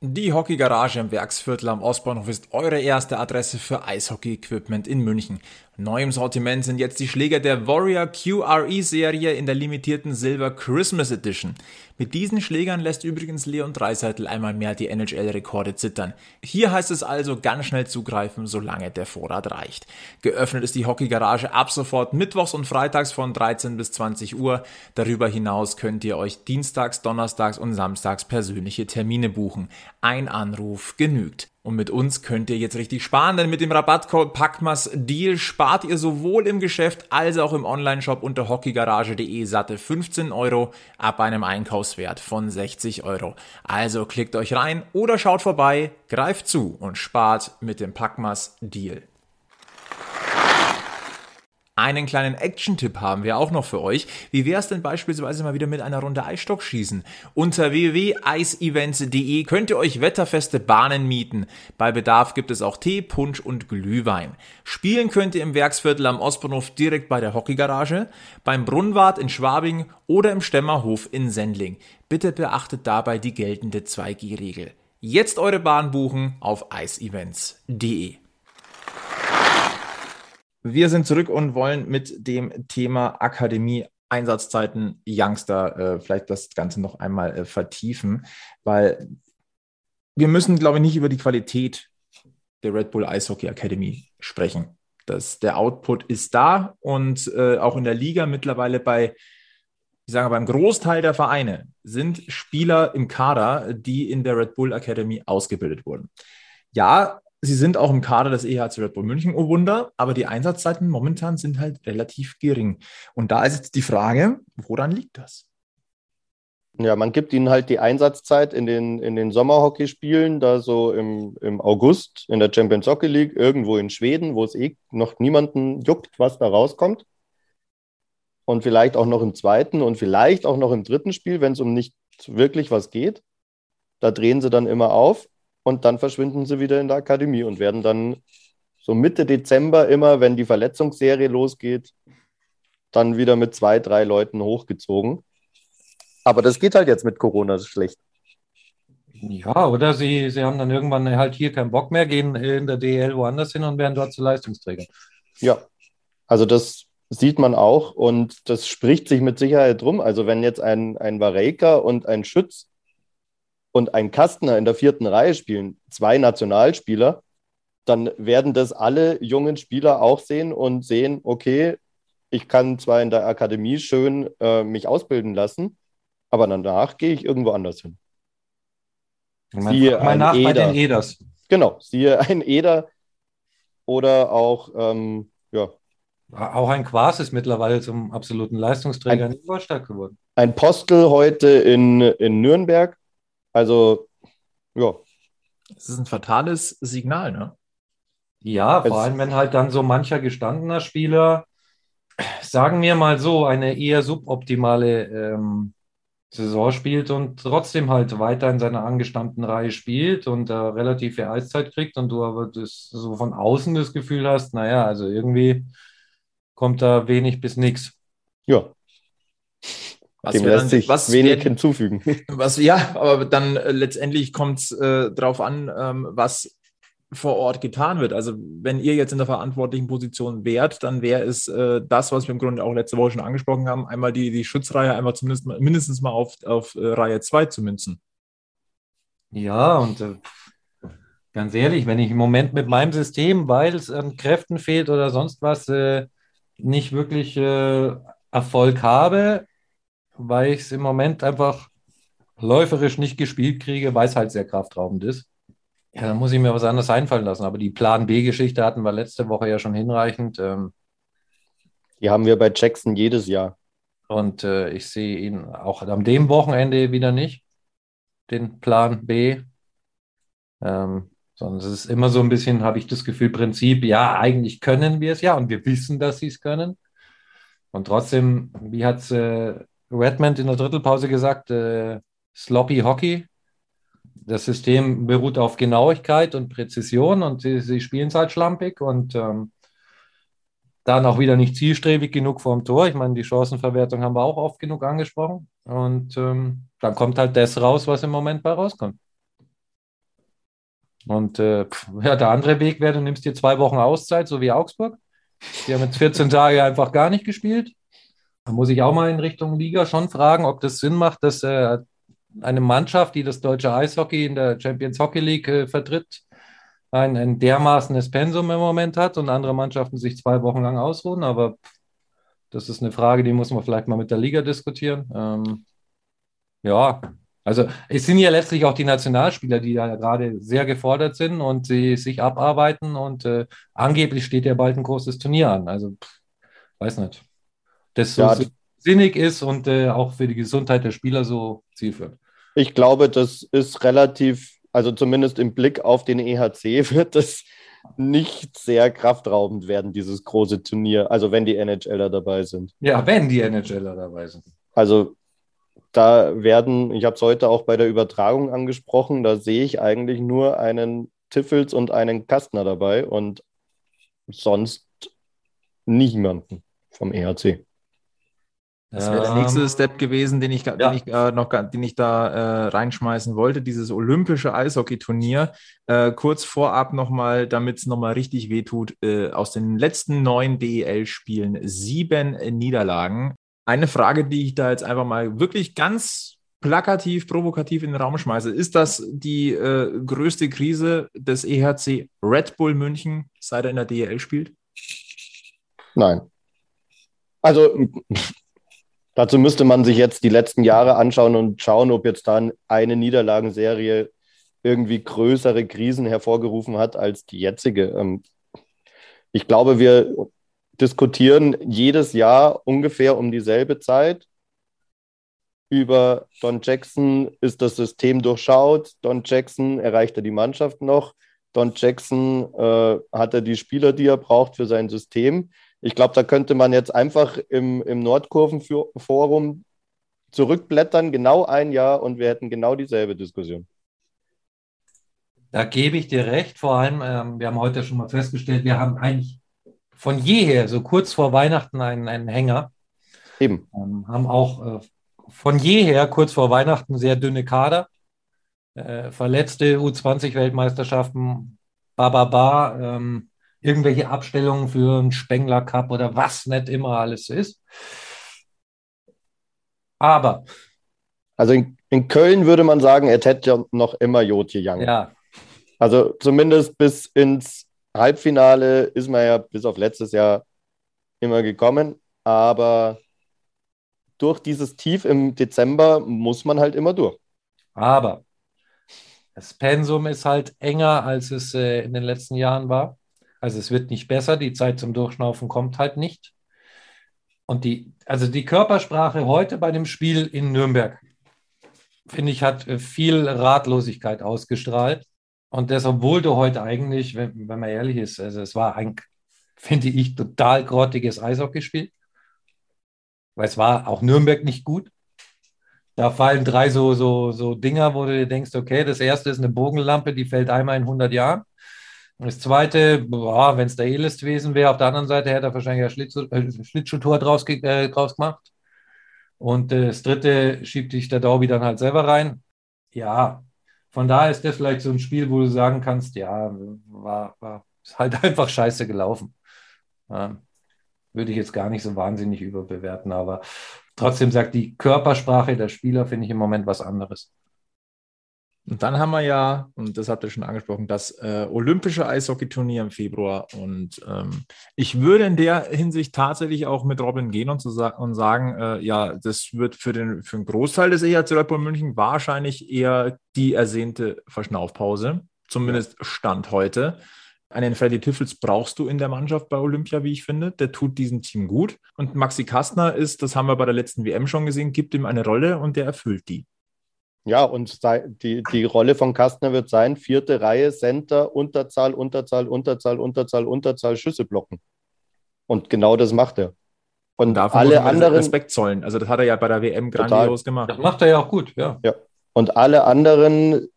Die Hockey-Garage im Werksviertel am Ostbahnhof ist eure erste Adresse für Eishockey-Equipment in München. Neu im Sortiment sind jetzt die Schläger der Warrior QRE-Serie in der limitierten Silver Christmas Edition. Mit diesen Schlägern lässt übrigens Leon Dreiseitel einmal mehr die NHL-Rekorde zittern. Hier heißt es also ganz schnell zugreifen, solange der Vorrat reicht. Geöffnet ist die Hockey-Garage ab sofort mittwochs und freitags von 13 bis 20 Uhr. Darüber hinaus könnt ihr euch dienstags, donnerstags und samstags persönliche Termine buchen. Ein Anruf genügt. Und mit uns könnt ihr jetzt richtig sparen, denn mit dem Rabattcode Packmas Deal spart ihr sowohl im Geschäft als auch im Onlineshop unter hockeygarage.de satte 15 Euro ab einem Einkaufswert von 60 Euro. Also klickt euch rein oder schaut vorbei, greift zu und spart mit dem Packmas Deal. Einen kleinen Action-Tipp haben wir auch noch für euch. Wie wäre es denn beispielsweise mal wieder mit einer Runde Eisstockschießen? Unter www.eisevents.de könnt ihr euch wetterfeste Bahnen mieten. Bei Bedarf gibt es auch Tee, Punsch und Glühwein. Spielen könnt ihr im Werksviertel am Ostbahnhof direkt bei der Hockeygarage, beim Brunnwart in Schwabing oder im Stemmerhof in Sendling. Bitte beachtet dabei die geltende 2G-Regel. Jetzt eure Bahn buchen auf eisevents.de. Wir sind zurück und wollen mit dem Thema Akademie Einsatzzeiten Youngster äh, vielleicht das Ganze noch einmal äh, vertiefen, weil wir müssen, glaube ich, nicht über die Qualität der Red Bull Eishockey Academy sprechen. Das, der Output ist da und äh, auch in der Liga mittlerweile bei, ich sage beim Großteil der Vereine sind Spieler im Kader, die in der Red Bull Academy ausgebildet wurden. Ja, Sie sind auch im Kader des EHC Red Bull München, oh Wunder, aber die Einsatzzeiten momentan sind halt relativ gering. Und da ist jetzt die Frage, woran liegt das? Ja, man gibt ihnen halt die Einsatzzeit in den, in den Sommerhockeyspielen, da so im, im August in der Champions Hockey League, irgendwo in Schweden, wo es eh noch niemanden juckt, was da rauskommt. Und vielleicht auch noch im zweiten und vielleicht auch noch im dritten Spiel, wenn es um nicht wirklich was geht. Da drehen sie dann immer auf und dann verschwinden sie wieder in der Akademie und werden dann so Mitte Dezember immer, wenn die Verletzungsserie losgeht, dann wieder mit zwei, drei Leuten hochgezogen. Aber das geht halt jetzt mit Corona schlecht. Ja, oder sie, sie haben dann irgendwann halt hier keinen Bock mehr, gehen in der DL woanders hin und werden dort zu Leistungsträgern. Ja, also das sieht man auch und das spricht sich mit Sicherheit drum. Also wenn jetzt ein, ein Vareka und ein Schütz und ein Kastner in der vierten Reihe spielen, zwei Nationalspieler, dann werden das alle jungen Spieler auch sehen und sehen, okay, ich kann zwar in der Akademie schön äh, mich ausbilden lassen, aber danach gehe ich irgendwo anders hin. Siehe ein nach Eder. bei den Eders. Genau, siehe ein Eder oder auch, ähm, ja. Auch ein Quas ist mittlerweile zum absoluten Leistungsträger ein, in Ingolstadt geworden. Ein Postel heute in, in Nürnberg, also, ja. Das ist ein fatales Signal, ne? Ja, vor allem, wenn halt dann so mancher gestandener Spieler, sagen wir mal so, eine eher suboptimale ähm, Saison spielt und trotzdem halt weiter in seiner angestammten Reihe spielt und äh, relativ viel Eiszeit kriegt und du aber das, so von außen das Gefühl hast, naja, also irgendwie kommt da wenig bis nichts. Ja. Was Dem lässt dann, sich was wenig werden, hinzufügen. Was, ja, aber dann äh, letztendlich kommt es äh, darauf an, ähm, was vor Ort getan wird. Also wenn ihr jetzt in der verantwortlichen Position wärt, dann wäre es äh, das, was wir im Grunde auch letzte Woche schon angesprochen haben, einmal die, die Schutzreihe einmal zumindest mal, mindestens mal auf, auf äh, Reihe 2 zu münzen. Ja, und äh, Ganz ehrlich, wenn ich im Moment mit meinem System, weil es an Kräften fehlt oder sonst was, äh, nicht wirklich äh, Erfolg habe, weil ich es im Moment einfach läuferisch nicht gespielt kriege, weil es halt sehr kraftraubend ist. Ja, dann muss ich mir was anderes einfallen lassen. Aber die Plan B-Geschichte hatten wir letzte Woche ja schon hinreichend. Ähm, die haben wir bei Jackson jedes Jahr. Und äh, ich sehe ihn auch an dem Wochenende wieder nicht, den Plan B. Ähm, sondern es ist immer so ein bisschen, habe ich das Gefühl, Prinzip, ja, eigentlich können wir es ja und wir wissen, dass sie es können. Und trotzdem, wie hat äh, Redmond in der Drittelpause gesagt, äh, sloppy Hockey. Das System beruht auf Genauigkeit und Präzision und sie, sie spielen es halt schlampig und ähm, dann auch wieder nicht zielstrebig genug vorm Tor. Ich meine, die Chancenverwertung haben wir auch oft genug angesprochen. Und ähm, dann kommt halt das raus, was im Moment bei rauskommt. Und äh, ja, der andere Weg wäre, du nimmst dir zwei Wochen Auszeit, so wie Augsburg. Die haben jetzt 14 Tage einfach gar nicht gespielt. Muss ich auch mal in Richtung Liga schon fragen, ob das Sinn macht, dass äh, eine Mannschaft, die das deutsche Eishockey in der Champions Hockey League äh, vertritt, ein, ein dermaßenes Pensum im Moment hat und andere Mannschaften sich zwei Wochen lang ausruhen. Aber das ist eine Frage, die muss man vielleicht mal mit der Liga diskutieren. Ähm, ja, also es sind ja letztlich auch die Nationalspieler, die ja gerade sehr gefordert sind und sie sich abarbeiten und äh, angeblich steht ja bald ein großes Turnier an. Also pff, weiß nicht. Das so ja, sinnig ist und äh, auch für die Gesundheit der Spieler so zielführend. Ich glaube, das ist relativ, also zumindest im Blick auf den EHC wird das nicht sehr kraftraubend werden, dieses große Turnier. Also wenn die NHLer dabei sind. Ja, wenn die NHLer dabei sind. Also da werden, ich habe es heute auch bei der Übertragung angesprochen, da sehe ich eigentlich nur einen Tiffels und einen Kastner dabei und sonst niemanden vom EHC. Das wäre der nächste ähm, Step gewesen, den ich, ja. den ich, äh, noch, den ich da äh, reinschmeißen wollte, dieses olympische Eishockeyturnier. Äh, kurz vorab nochmal, damit es nochmal richtig wehtut, äh, aus den letzten neun DEL-Spielen sieben Niederlagen. Eine Frage, die ich da jetzt einfach mal wirklich ganz plakativ, provokativ in den Raum schmeiße. Ist das die äh, größte Krise des EHC Red Bull München, seit er in der DEL spielt? Nein. Also Dazu müsste man sich jetzt die letzten Jahre anschauen und schauen, ob jetzt dann eine Niederlagenserie irgendwie größere Krisen hervorgerufen hat als die jetzige. Ähm, ich glaube, wir diskutieren jedes Jahr ungefähr um dieselbe Zeit über Don Jackson ist das System durchschaut, Don Jackson erreicht er die Mannschaft noch, Don Jackson äh, hat er die Spieler, die er braucht für sein System. Ich glaube, da könnte man jetzt einfach im, im Nordkurvenforum zurückblättern, genau ein Jahr, und wir hätten genau dieselbe Diskussion. Da gebe ich dir recht. Vor allem, ähm, wir haben heute schon mal festgestellt, wir haben eigentlich von jeher, so kurz vor Weihnachten, einen, einen Hänger. Eben. Ähm, haben auch äh, von jeher, kurz vor Weihnachten, sehr dünne Kader. Äh, verletzte U20-Weltmeisterschaften, Bababa, ähm, irgendwelche Abstellungen für einen Spengler Cup oder was nicht immer alles ist. Aber. Also in, in Köln würde man sagen, er hätte ja noch immer Jotje Young. Ja. Also zumindest bis ins Halbfinale ist man ja bis auf letztes Jahr immer gekommen. Aber durch dieses Tief im Dezember muss man halt immer durch. Aber das Pensum ist halt enger, als es äh, in den letzten Jahren war. Also es wird nicht besser, die Zeit zum Durchschnaufen kommt halt nicht. Und die, also die Körpersprache heute bei dem Spiel in Nürnberg, finde ich, hat äh, viel Ratlosigkeit ausgestrahlt. Und das, obwohl du heute eigentlich, wenn, wenn man ehrlich ist, also es war ein, finde ich, total grottiges Eishockeyspiel. Weil es war auch Nürnberg nicht gut. Da fallen drei so, so, so Dinger, wo du dir denkst, okay, das erste ist eine Bogenlampe, die fällt einmal in 100 Jahren. Das zweite, wenn es der Elist gewesen wäre, auf der anderen Seite hätte er wahrscheinlich ein Schlittschuh, äh, draus, äh, draus gemacht. Und äh, das dritte schiebt dich der Daubi dann halt selber rein. Ja, von daher ist das vielleicht so ein Spiel, wo du sagen kannst, ja, war, war ist halt einfach scheiße gelaufen. Ja, würde ich jetzt gar nicht so wahnsinnig überbewerten, aber trotzdem sagt die Körpersprache der Spieler, finde ich im Moment was anderes. Und dann haben wir ja, und das habt ihr schon angesprochen, das äh, olympische Eishockeyturnier im Februar. Und ähm, ich würde in der Hinsicht tatsächlich auch mit Robin gehen und, zu sa und sagen, äh, ja, das wird für den, für den Großteil des EHC Red Bull München wahrscheinlich eher die ersehnte Verschnaufpause. Zumindest Stand heute. Einen Freddy Tiffels brauchst du in der Mannschaft bei Olympia, wie ich finde. Der tut diesem Team gut. Und Maxi Kastner ist, das haben wir bei der letzten WM schon gesehen, gibt ihm eine Rolle und der erfüllt die. Ja, und die, die Rolle von Kastner wird sein, vierte Reihe, Center, Unterzahl, Unterzahl, Unterzahl, Unterzahl, Unterzahl, Schüsse blocken. Und genau das macht er. Und Dafür alle anderen Respekt zollen. Also das hat er ja bei der WM grandios gemacht. Das macht er ja auch gut, ja. ja. Und alle anderen,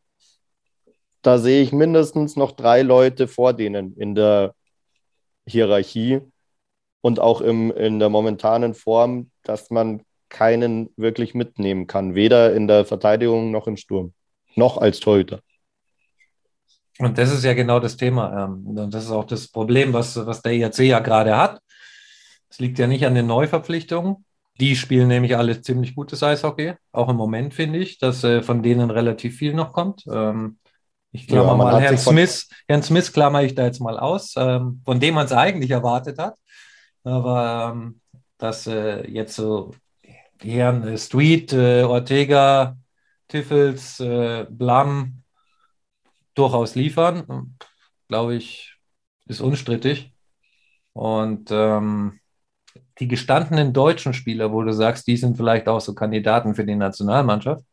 da sehe ich mindestens noch drei Leute vor denen in der Hierarchie und auch im, in der momentanen Form, dass man keinen wirklich mitnehmen kann, weder in der Verteidigung noch im Sturm, noch als Torhüter. Und das ist ja genau das Thema. Ähm, und das ist auch das Problem, was, was der IAC ja gerade hat. Es liegt ja nicht an den Neuverpflichtungen. Die spielen nämlich alle ziemlich gutes Eishockey. Auch im Moment finde ich, dass äh, von denen relativ viel noch kommt. Ähm, ich klammer ja, mal Herrn Smith, Herrn Smith klammer ich da jetzt mal aus, ähm, von dem man es eigentlich erwartet hat. Aber dass äh, jetzt so die Herren äh, Street, äh, Ortega, Tiffels, äh, Blam durchaus liefern, glaube ich, ist unstrittig. Und ähm, die gestandenen deutschen Spieler, wo du sagst, die sind vielleicht auch so Kandidaten für die Nationalmannschaft.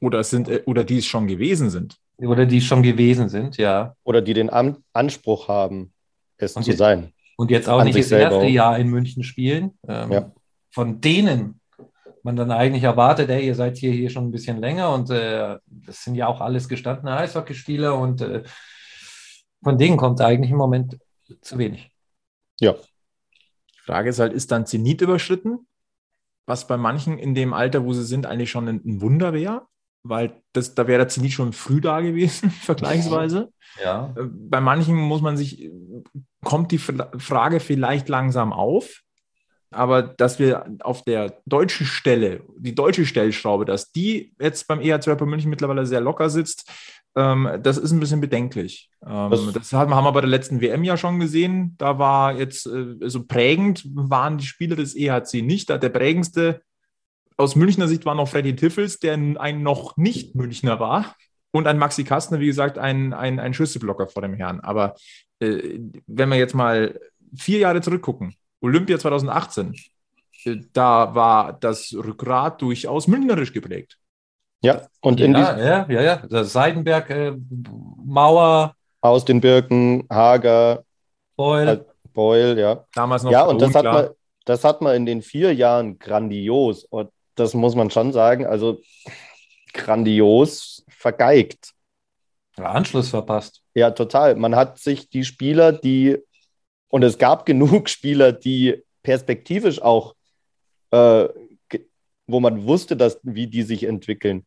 Oder, sind, äh, oder die es schon gewesen sind. Oder die es schon gewesen sind, ja. Oder die den An Anspruch haben, es und zu sein. Und jetzt auch nicht das erste Jahr in München spielen. Ähm, ja. Von denen man dann eigentlich erwartet, ey, ihr seid hier, hier schon ein bisschen länger und äh, das sind ja auch alles gestandene Eishockeyspieler und äh, von denen kommt eigentlich im Moment zu wenig. Ja. Die Frage ist halt, ist dann Zenit überschritten? Was bei manchen in dem Alter, wo sie sind, eigentlich schon ein, ein Wunder wäre, weil das, da wäre der Zenit schon früh da gewesen, vergleichsweise. Ja. Äh, bei manchen muss man sich, kommt die Frage vielleicht langsam auf aber dass wir auf der deutschen Stelle, die deutsche Stellschraube, dass die jetzt beim EHC Rapper München mittlerweile sehr locker sitzt, ähm, das ist ein bisschen bedenklich. Ähm, das, das haben, wir bei der letzten WM ja schon gesehen. Da war jetzt äh, so prägend, waren die Spieler des EHC nicht. Der prägendste aus Münchner Sicht war noch Freddy Tiffels, der ein noch nicht Münchner war. Und ein Maxi Kastner, wie gesagt, ein, ein, ein Schüsselblocker vor dem Herrn. Aber äh, wenn wir jetzt mal vier Jahre zurückgucken, Olympia 2018, äh, da war das Rückgrat durchaus münderisch geprägt. Ja, und in ja, ja, ja, ja. Das Seidenberg, äh, Mauer. Aus den Birken, Hager, Beul. Äh, Beul, ja. Damals noch. Ja, und das hat, man, das hat man in den vier Jahren grandios, und das muss man schon sagen, also grandios vergeigt. Ja, Anschluss verpasst. Ja, total. Man hat sich die Spieler, die und es gab genug Spieler, die perspektivisch auch, äh, wo man wusste, dass, wie die sich entwickeln.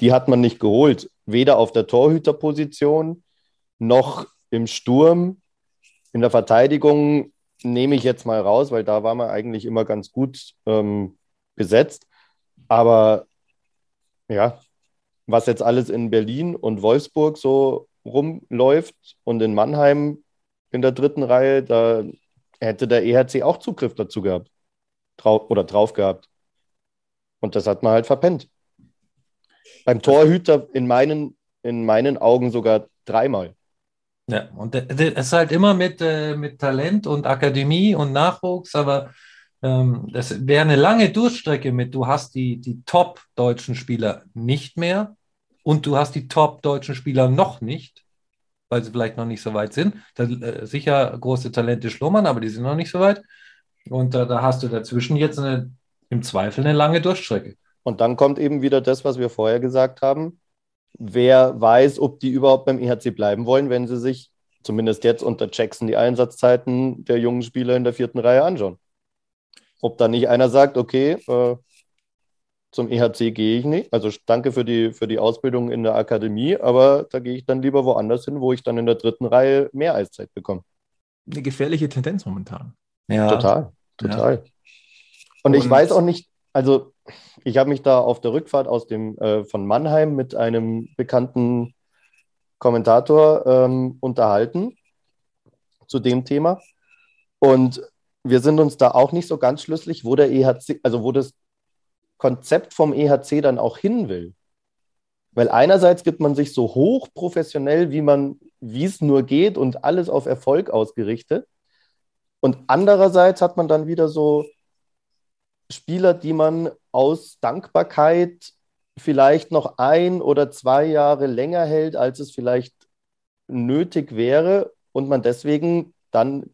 Die hat man nicht geholt. Weder auf der Torhüterposition noch im Sturm. In der Verteidigung nehme ich jetzt mal raus, weil da war man eigentlich immer ganz gut ähm, besetzt. Aber ja, was jetzt alles in Berlin und Wolfsburg so rumläuft und in Mannheim in der dritten Reihe, da hätte der EHC auch Zugriff dazu gehabt. Trau oder drauf gehabt. Und das hat man halt verpennt. Beim Torhüter in meinen, in meinen Augen sogar dreimal. Ja, und es ist halt immer mit, äh, mit Talent und Akademie und Nachwuchs, aber ähm, das wäre eine lange Durchstrecke mit, du hast die, die top-deutschen Spieler nicht mehr und du hast die top-deutschen Spieler noch nicht weil sie vielleicht noch nicht so weit sind. Da, äh, sicher große Talente schlummern, aber die sind noch nicht so weit. Und äh, da hast du dazwischen jetzt eine, im Zweifel eine lange Durchstrecke. Und dann kommt eben wieder das, was wir vorher gesagt haben. Wer weiß, ob die überhaupt beim EHC bleiben wollen, wenn sie sich zumindest jetzt unter Jackson die Einsatzzeiten der jungen Spieler in der vierten Reihe anschauen. Ob da nicht einer sagt, okay, äh, zum EHC gehe ich nicht. Also danke für die, für die Ausbildung in der Akademie, aber da gehe ich dann lieber woanders hin, wo ich dann in der dritten Reihe mehr Eiszeit bekomme. Eine gefährliche Tendenz momentan. Ja. Total, total. Ja. Und, Und ich weiß auch nicht, also ich habe mich da auf der Rückfahrt aus dem, äh, von Mannheim mit einem bekannten Kommentator ähm, unterhalten zu dem Thema. Und wir sind uns da auch nicht so ganz schlüssig, wo der EHC, also wo das Konzept vom EHC dann auch hin will. Weil einerseits gibt man sich so hoch professionell, wie man, wie es nur geht und alles auf Erfolg ausgerichtet. Und andererseits hat man dann wieder so Spieler, die man aus Dankbarkeit vielleicht noch ein oder zwei Jahre länger hält, als es vielleicht nötig wäre und man deswegen dann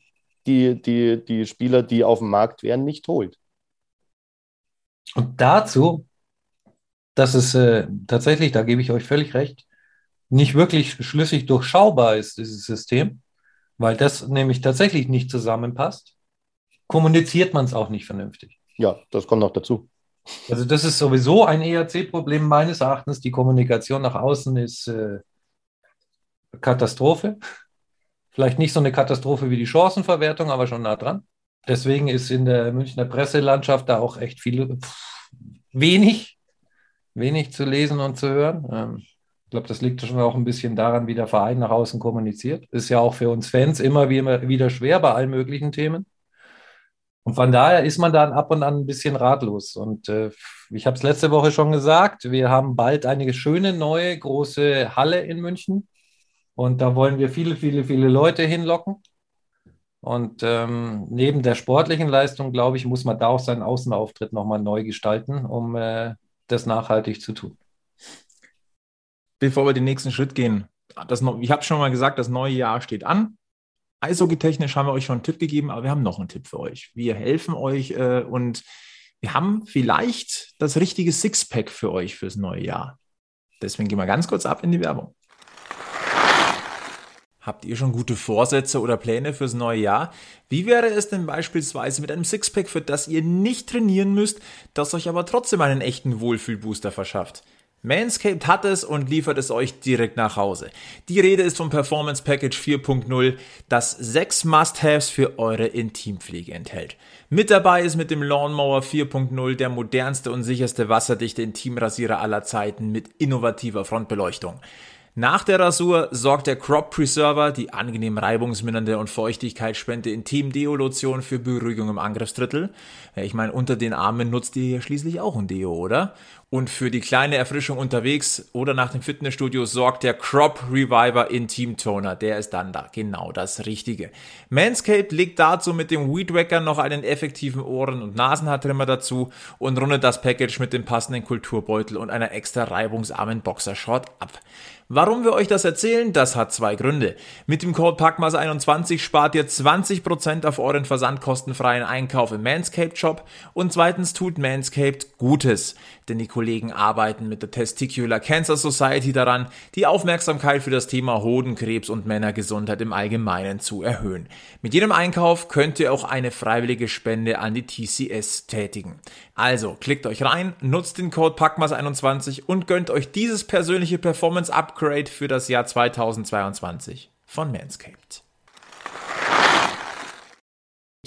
die, die, die Spieler, die auf dem Markt wären, nicht holt. Und dazu, dass es äh, tatsächlich, da gebe ich euch völlig recht, nicht wirklich schlüssig durchschaubar ist, dieses System, weil das nämlich tatsächlich nicht zusammenpasst, kommuniziert man es auch nicht vernünftig. Ja, das kommt noch dazu. Also das ist sowieso ein ERC-Problem meines Erachtens. Die Kommunikation nach außen ist äh, Katastrophe. Vielleicht nicht so eine Katastrophe wie die Chancenverwertung, aber schon nah dran. Deswegen ist in der Münchner Presselandschaft da auch echt viel, pff, wenig, wenig zu lesen und zu hören. Ähm, ich glaube, das liegt schon auch ein bisschen daran, wie der Verein nach außen kommuniziert. Ist ja auch für uns Fans immer wieder schwer bei allen möglichen Themen. Und von daher ist man dann ab und an ein bisschen ratlos. Und äh, ich habe es letzte Woche schon gesagt, wir haben bald eine schöne neue große Halle in München. Und da wollen wir viele, viele, viele Leute hinlocken. Und ähm, neben der sportlichen Leistung, glaube ich, muss man da auch seinen Außenauftritt nochmal neu gestalten, um äh, das nachhaltig zu tun. Bevor wir den nächsten Schritt gehen, das, ich habe schon mal gesagt, das neue Jahr steht an. Eishockey-technisch haben wir euch schon einen Tipp gegeben, aber wir haben noch einen Tipp für euch. Wir helfen euch äh, und wir haben vielleicht das richtige Sixpack für euch fürs neue Jahr. Deswegen gehen wir ganz kurz ab in die Werbung. Habt ihr schon gute Vorsätze oder Pläne fürs neue Jahr? Wie wäre es denn beispielsweise mit einem Sixpack, für das ihr nicht trainieren müsst, das euch aber trotzdem einen echten Wohlfühlbooster verschafft? Manscaped hat es und liefert es euch direkt nach Hause. Die Rede ist vom Performance Package 4.0, das sechs Must-Haves für eure Intimpflege enthält. Mit dabei ist mit dem Lawnmower 4.0 der modernste und sicherste wasserdichte Intimrasierer aller Zeiten mit innovativer Frontbeleuchtung. Nach der Rasur sorgt der Crop Preserver, die angenehm reibungsmindernde und Feuchtigkeitsspende Intim Deo Lotion für Beruhigung im Angriffsdrittel. Ich meine, unter den Armen nutzt ihr ja schließlich auch ein Deo, oder? Und für die kleine Erfrischung unterwegs oder nach dem Fitnessstudio sorgt der Crop Reviver Intim Toner. Der ist dann da genau das Richtige. Manscaped legt dazu mit dem Weed Wacker noch einen effektiven Ohren- und Nasenhaartrimmer dazu und rundet das Package mit dem passenden Kulturbeutel und einer extra reibungsarmen Boxershort ab. Warum wir euch das erzählen? Das hat zwei Gründe. Mit dem Code PACMAS21 spart ihr 20% auf euren versandkostenfreien Einkauf im Manscaped Shop und zweitens tut Manscaped Gutes, denn die Kollegen arbeiten mit der Testicular Cancer Society daran, die Aufmerksamkeit für das Thema Hodenkrebs und Männergesundheit im Allgemeinen zu erhöhen. Mit jedem Einkauf könnt ihr auch eine freiwillige Spende an die TCS tätigen. Also klickt euch rein, nutzt den Code PACMAS21 und gönnt euch dieses persönliche Performance Upgrade für das Jahr 2022 von Manscaped.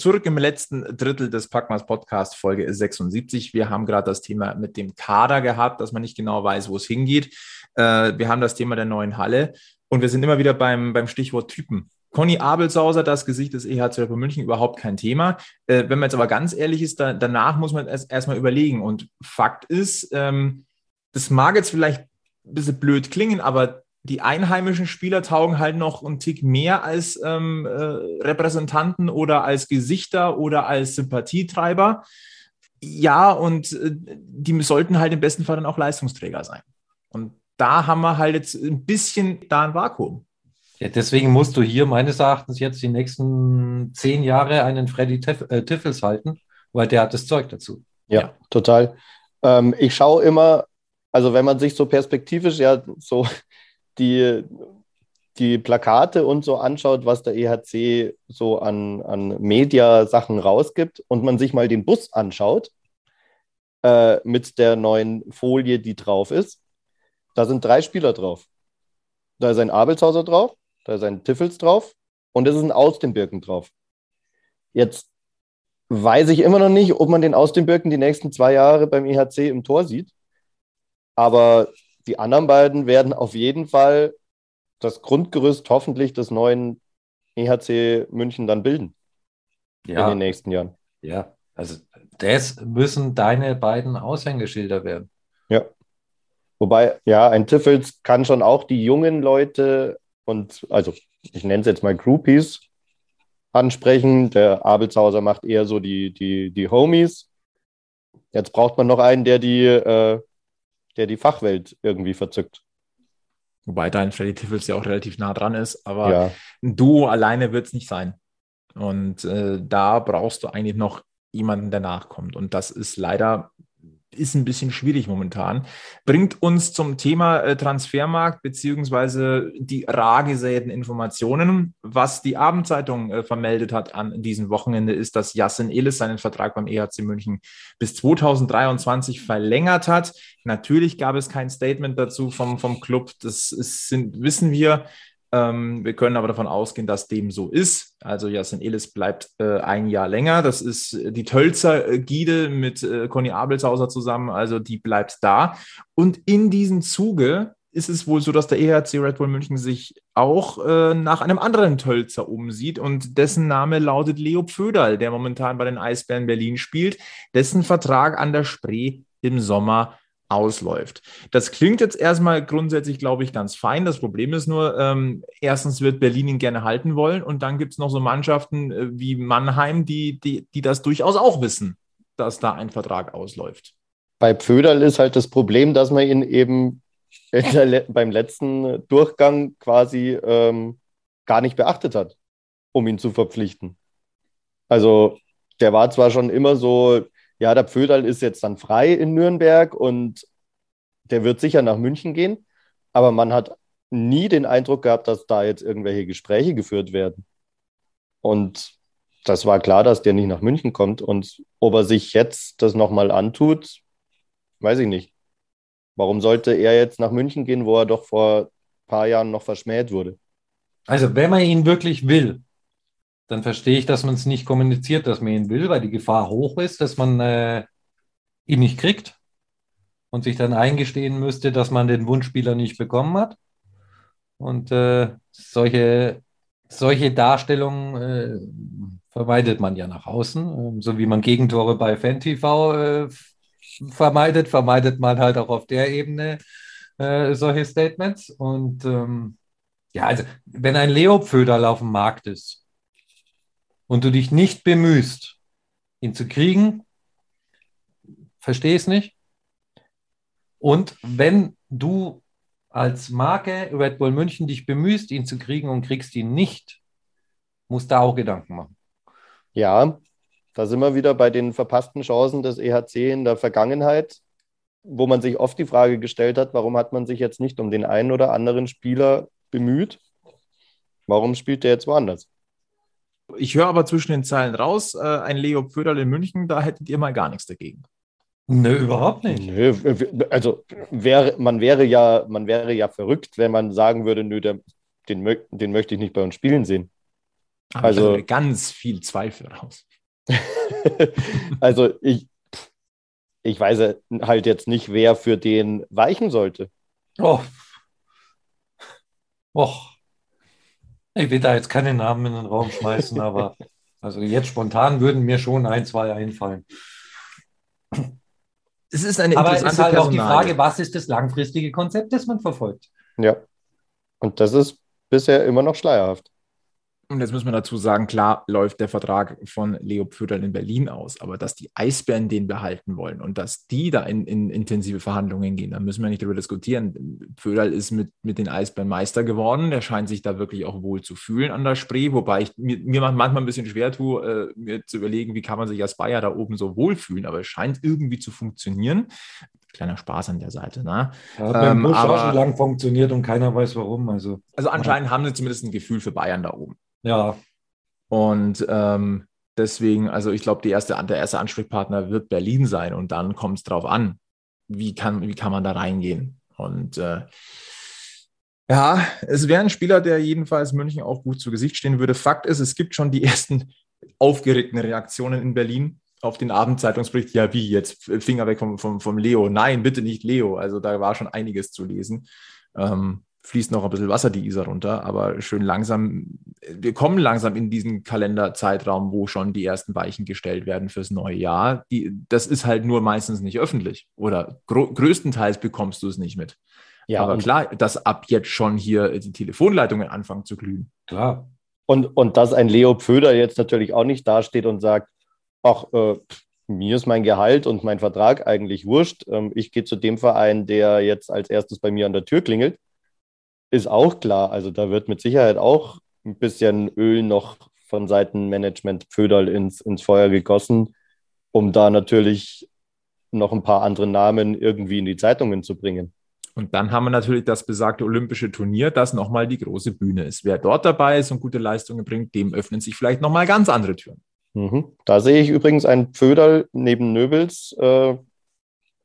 Zurück im letzten Drittel des Packmas Podcast, Folge 76. Wir haben gerade das Thema mit dem Kader gehabt, dass man nicht genau weiß, wo es hingeht. Äh, wir haben das Thema der neuen Halle und wir sind immer wieder beim, beim Stichwort Typen. Conny Abelsauser, das Gesicht des EHC Red München, überhaupt kein Thema. Äh, wenn man jetzt aber ganz ehrlich ist, da, danach muss man erst erstmal überlegen. Und Fakt ist, ähm, das mag jetzt vielleicht bisschen blöd klingen, aber die einheimischen Spieler taugen halt noch einen Tick mehr als ähm, äh, Repräsentanten oder als Gesichter oder als Sympathietreiber. Ja, und äh, die sollten halt im besten Fall dann auch Leistungsträger sein. Und da haben wir halt jetzt ein bisschen da ein Vakuum. Ja, deswegen musst du hier meines Erachtens jetzt die nächsten zehn Jahre einen Freddy Tiff äh, Tiffels halten, weil der hat das Zeug dazu. Ja, ja. total. Ähm, ich schaue immer, also wenn man sich so perspektivisch ja so die, die Plakate und so anschaut, was der EHC so an, an Media-Sachen rausgibt und man sich mal den Bus anschaut äh, mit der neuen Folie, die drauf ist, da sind drei Spieler drauf. Da ist ein Abelshauser drauf, da ist ein Tiffels drauf und es ist ein Aus den Birken drauf. Jetzt weiß ich immer noch nicht, ob man den aus den Birken die nächsten zwei Jahre beim EHC im Tor sieht. Aber die anderen beiden werden auf jeden Fall das Grundgerüst hoffentlich des neuen EHC München dann bilden Ja, in den nächsten Jahren. ja. Also das müssen deine beiden Aushängeschilder werden. Wobei, ja, ein Tiffels kann schon auch die jungen Leute und, also ich nenne es jetzt mal Groupies ansprechen. Der Abelshauser macht eher so die, die, die Homies. Jetzt braucht man noch einen, der die, äh, der die Fachwelt irgendwie verzückt. Wobei dein Freddy Tiffels ja auch relativ nah dran ist, aber Ja, ein Duo alleine wird es nicht sein. Und äh, da brauchst du eigentlich noch jemanden, der nachkommt. Und das ist leider ist ein bisschen schwierig momentan. Bringt uns zum Thema äh, Transfermarkt beziehungsweise die rar gesäten Informationen. Was die Abendzeitung äh, vermeldet hat an diesem Wochenende ist, dass Yassin Illis seinen Vertrag beim EHC München bis 2023 verlängert hat. Natürlich gab es kein Statement dazu vom, vom Club. Das ist, sind, wissen wir. Ähm, wir können aber davon ausgehen, dass dem so ist. Also Jasin Elis bleibt äh, ein Jahr länger. Das ist die Tölzer äh, Gide mit äh, Conny Abelshauser zusammen. Also die bleibt da. Und in diesem Zuge ist es wohl so, dass der EHC Red Bull München sich auch äh, nach einem anderen Tölzer umsieht und dessen Name lautet Leo Pföderl, der momentan bei den Eisbären Berlin spielt, dessen Vertrag an der Spree im Sommer ausläuft. Das klingt jetzt erstmal grundsätzlich, glaube ich, ganz fein. Das Problem ist nur, ähm, erstens wird Berlin ihn gerne halten wollen und dann gibt es noch so Mannschaften äh, wie Mannheim, die, die, die das durchaus auch wissen, dass da ein Vertrag ausläuft. bei Pföderl ist halt das Problem, dass man ihn eben der, beim letzten Durchgang quasi ähm, gar nicht beachtet hat, um ihn zu verpflichten. Also der war zwar schon immer so, ja, der Pföderl ist jetzt dann frei in Nürnberg und der wird sicher nach München gehen, aber man hat nie den Eindruck gehabt, dass da jetzt irgendwelche Gespräche geführt werden. Und das war klar, dass der nicht nach München kommt. Und ob er sich jetzt das nochmal antut, weiß ich nicht. Warum sollte er jetzt nach München gehen, wo er doch vor ein paar Jahren noch verschmäht wurde? Also, wenn man ihn wirklich will, dann verstehe ich, dass man es nicht kommuniziert, dass man ihn will, weil die Gefahr hoch ist, dass man äh, ihn nicht kriegt und sich dann eingestehen müsste, dass man den Wunschspieler nicht bekommen hat. Und äh, solche, solche Darstellungen äh, vermeidet man ja nach außen. Ähm, so wie man Gegentore bei FanTV äh, vermeidet, vermeidet man halt auch auf der Ebene äh, solche Statements. Und ähm, ja, also wenn ein Leopföderl auf dem Markt ist und du dich nicht bemühst, ihn zu kriegen, verstehe es nicht. Und wenn du als Marke Red Bull München dich bemühst, ihn zu kriegen und kriegst ihn nicht, musst du auch Gedanken machen. Ja, da sind wir wieder bei den verpassten Chancen des EHC in der Vergangenheit, wo man sich oft die Frage gestellt hat, warum hat man sich jetzt nicht um den einen oder anderen Spieler bemüht? Warum spielt der jetzt woanders? Ich höre aber zwischen den Zeilen raus, äh, ein Leo Pföderl in München, da hättet ihr mal gar nichts dagegen. Nö, überhaupt nicht. Nö, also wäre, man, wäre ja, man wäre ja verrückt, wenn man sagen würde, nö, der, den, den möchte ich nicht bei uns spielen sehen. Aber Also- ganz viel Zweifel raus. also ich, ich weiß halt jetzt nicht, wer für den weichen sollte. Oh. Och. Ich will da jetzt keine Namen in den Raum schmeißen, aber also jetzt spontan würden mir schon ein, zwei einfallen. Es ist eine Aber es ist halt auch die. Frage, was ist das langfristige Konzept, das man verfolgt? Ja. Und das ist bisher immer noch schleierhaft. Und jetzt muss man dazu sagen, klar läuft der Vertrag von Leo Pföderl in Berlin aus, aber dass die Eisbären den behalten wollen und dass die da in, in intensive Verhandlungen gehen, da müssen wir nicht drüber diskutieren. Pföderl ist mit, mit den Eisbären Meister geworden, der scheint sich da wirklich auch wohl zu fühlen an der Spree, wobei ich mir, mir manchmal ein bisschen schwer tue, äh, mir zu überlegen, wie kann man sich als Bayer da oben so wohlfühlen, aber es scheint irgendwie zu funktionieren. Kleiner Spaß an der Seite, ne? Hat Ähm, aber- schon lang funktioniert und keiner weiß warum. Also, Also anscheinend haben sie zumindest ein Gefühl für Bayern da oben. Ja, Und ähm, deswegen, also ich glaube, erste, der erste Ansprechpartner wird Berlin sein und dann kommt es drauf an, wie kann, wie kann man da reingehen. Und äh, ja, es wäre ein Spieler, der jedenfalls München auch gut zu Gesicht stehen würde. Fakt ist, es gibt schon die ersten aufgeregten Reaktionen in Berlin auf den Abendzeitungsbericht. Ja, wie jetzt? Finger weg vom, vom, vom Leo. Nein, bitte nicht Leo. Also da war schon einiges zu lesen. Ähm, fließt noch ein bisschen Wasser die Isar runter, aber schön langsam, wir kommen langsam in diesen Kalenderzeitraum, wo schon die ersten Weichen gestellt werden fürs neue Jahr. Die, das ist halt nur meistens nicht öffentlich oder größtenteils bekommst du es nicht mit. Ja, aber klar, dass ab jetzt schon hier die Telefonleitungen anfangen zu glühen. Klar. Und, und dass ein Leo Pföder jetzt natürlich auch nicht dasteht und sagt, ach, äh, mir ist mein Gehalt und mein Vertrag eigentlich wurscht. Ähm, ich gehe zu dem Verein, der jetzt als erstes bei mir an der Tür klingelt ist auch klar. Also da wird mit Sicherheit auch ein bisschen Öl noch von Seiten Management Pföderl ins, ins Feuer gegossen, um da natürlich noch ein paar andere Namen irgendwie in die Zeitungen zu bringen. Und dann haben wir natürlich das besagte olympische Turnier, das nochmal die große Bühne ist. Wer dort dabei ist und gute Leistungen bringt, dem öffnen sich vielleicht nochmal ganz andere Türen. Mhm. Da sehe ich übrigens ein Pföderl neben Nöbels äh,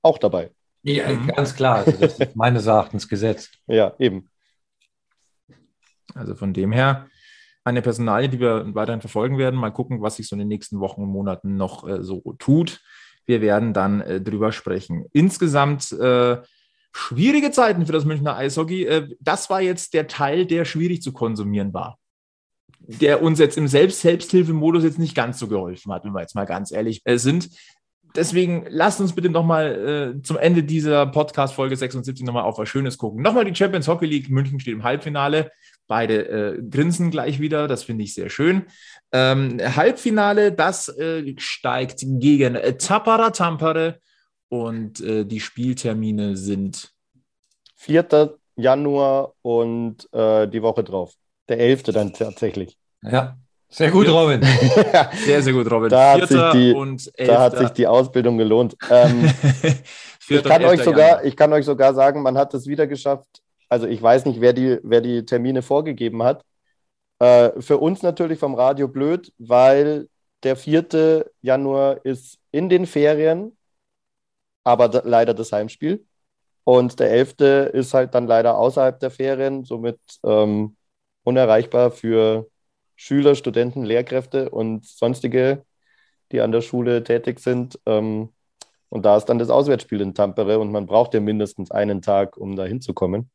auch dabei. Ja, ganz klar. Also das ist meines Erachtens Gesetz. Ja, eben. Also von dem her eine Personalie, die wir weiterhin verfolgen werden. Mal gucken, was sich so in den nächsten Wochen und Monaten noch äh, so tut. Wir werden dann äh, drüber sprechen. Insgesamt äh, schwierige Zeiten für das Münchner Eishockey. Äh, das war jetzt der Teil, der schwierig zu konsumieren war. Der uns jetzt im Selbst-Selbsthilfemodus jetzt nicht ganz so geholfen hat, wenn wir jetzt mal ganz ehrlich äh, sind deswegen lasst uns bitte nochmal äh, zum Ende dieser Podcast-Folge 76 nochmal auf was Schönes gucken. Nochmal die Champions Hockey League. München steht im Halbfinale. Beide äh, grinsen gleich wieder. Das finde ich sehr schön. Ähm, Halbfinale, das äh, steigt gegen Tapara Tampere. Und äh, die Spieltermine sind 4. Januar und äh, die Woche drauf. Der 11. dann tatsächlich. Ja, sehr gut, Robin. sehr, sehr gut, Robin. Da, hat sich, die, da hat sich die Ausbildung gelohnt. Ähm, ich, kann euch sogar, ich kann euch sogar sagen, man hat es wieder geschafft. Also ich weiß nicht, wer die, wer die Termine vorgegeben hat. Äh, für uns natürlich vom Radio blöd, weil der 4. Januar ist in den Ferien, aber leider das Heimspiel. Und der 11. ist halt dann leider außerhalb der Ferien, somit ähm, unerreichbar für Schüler, Studenten, Lehrkräfte und sonstige, die an der Schule tätig sind. Ähm, und da ist dann das Auswärtsspiel in Tampere und man braucht ja mindestens einen Tag, um da hinzukommen.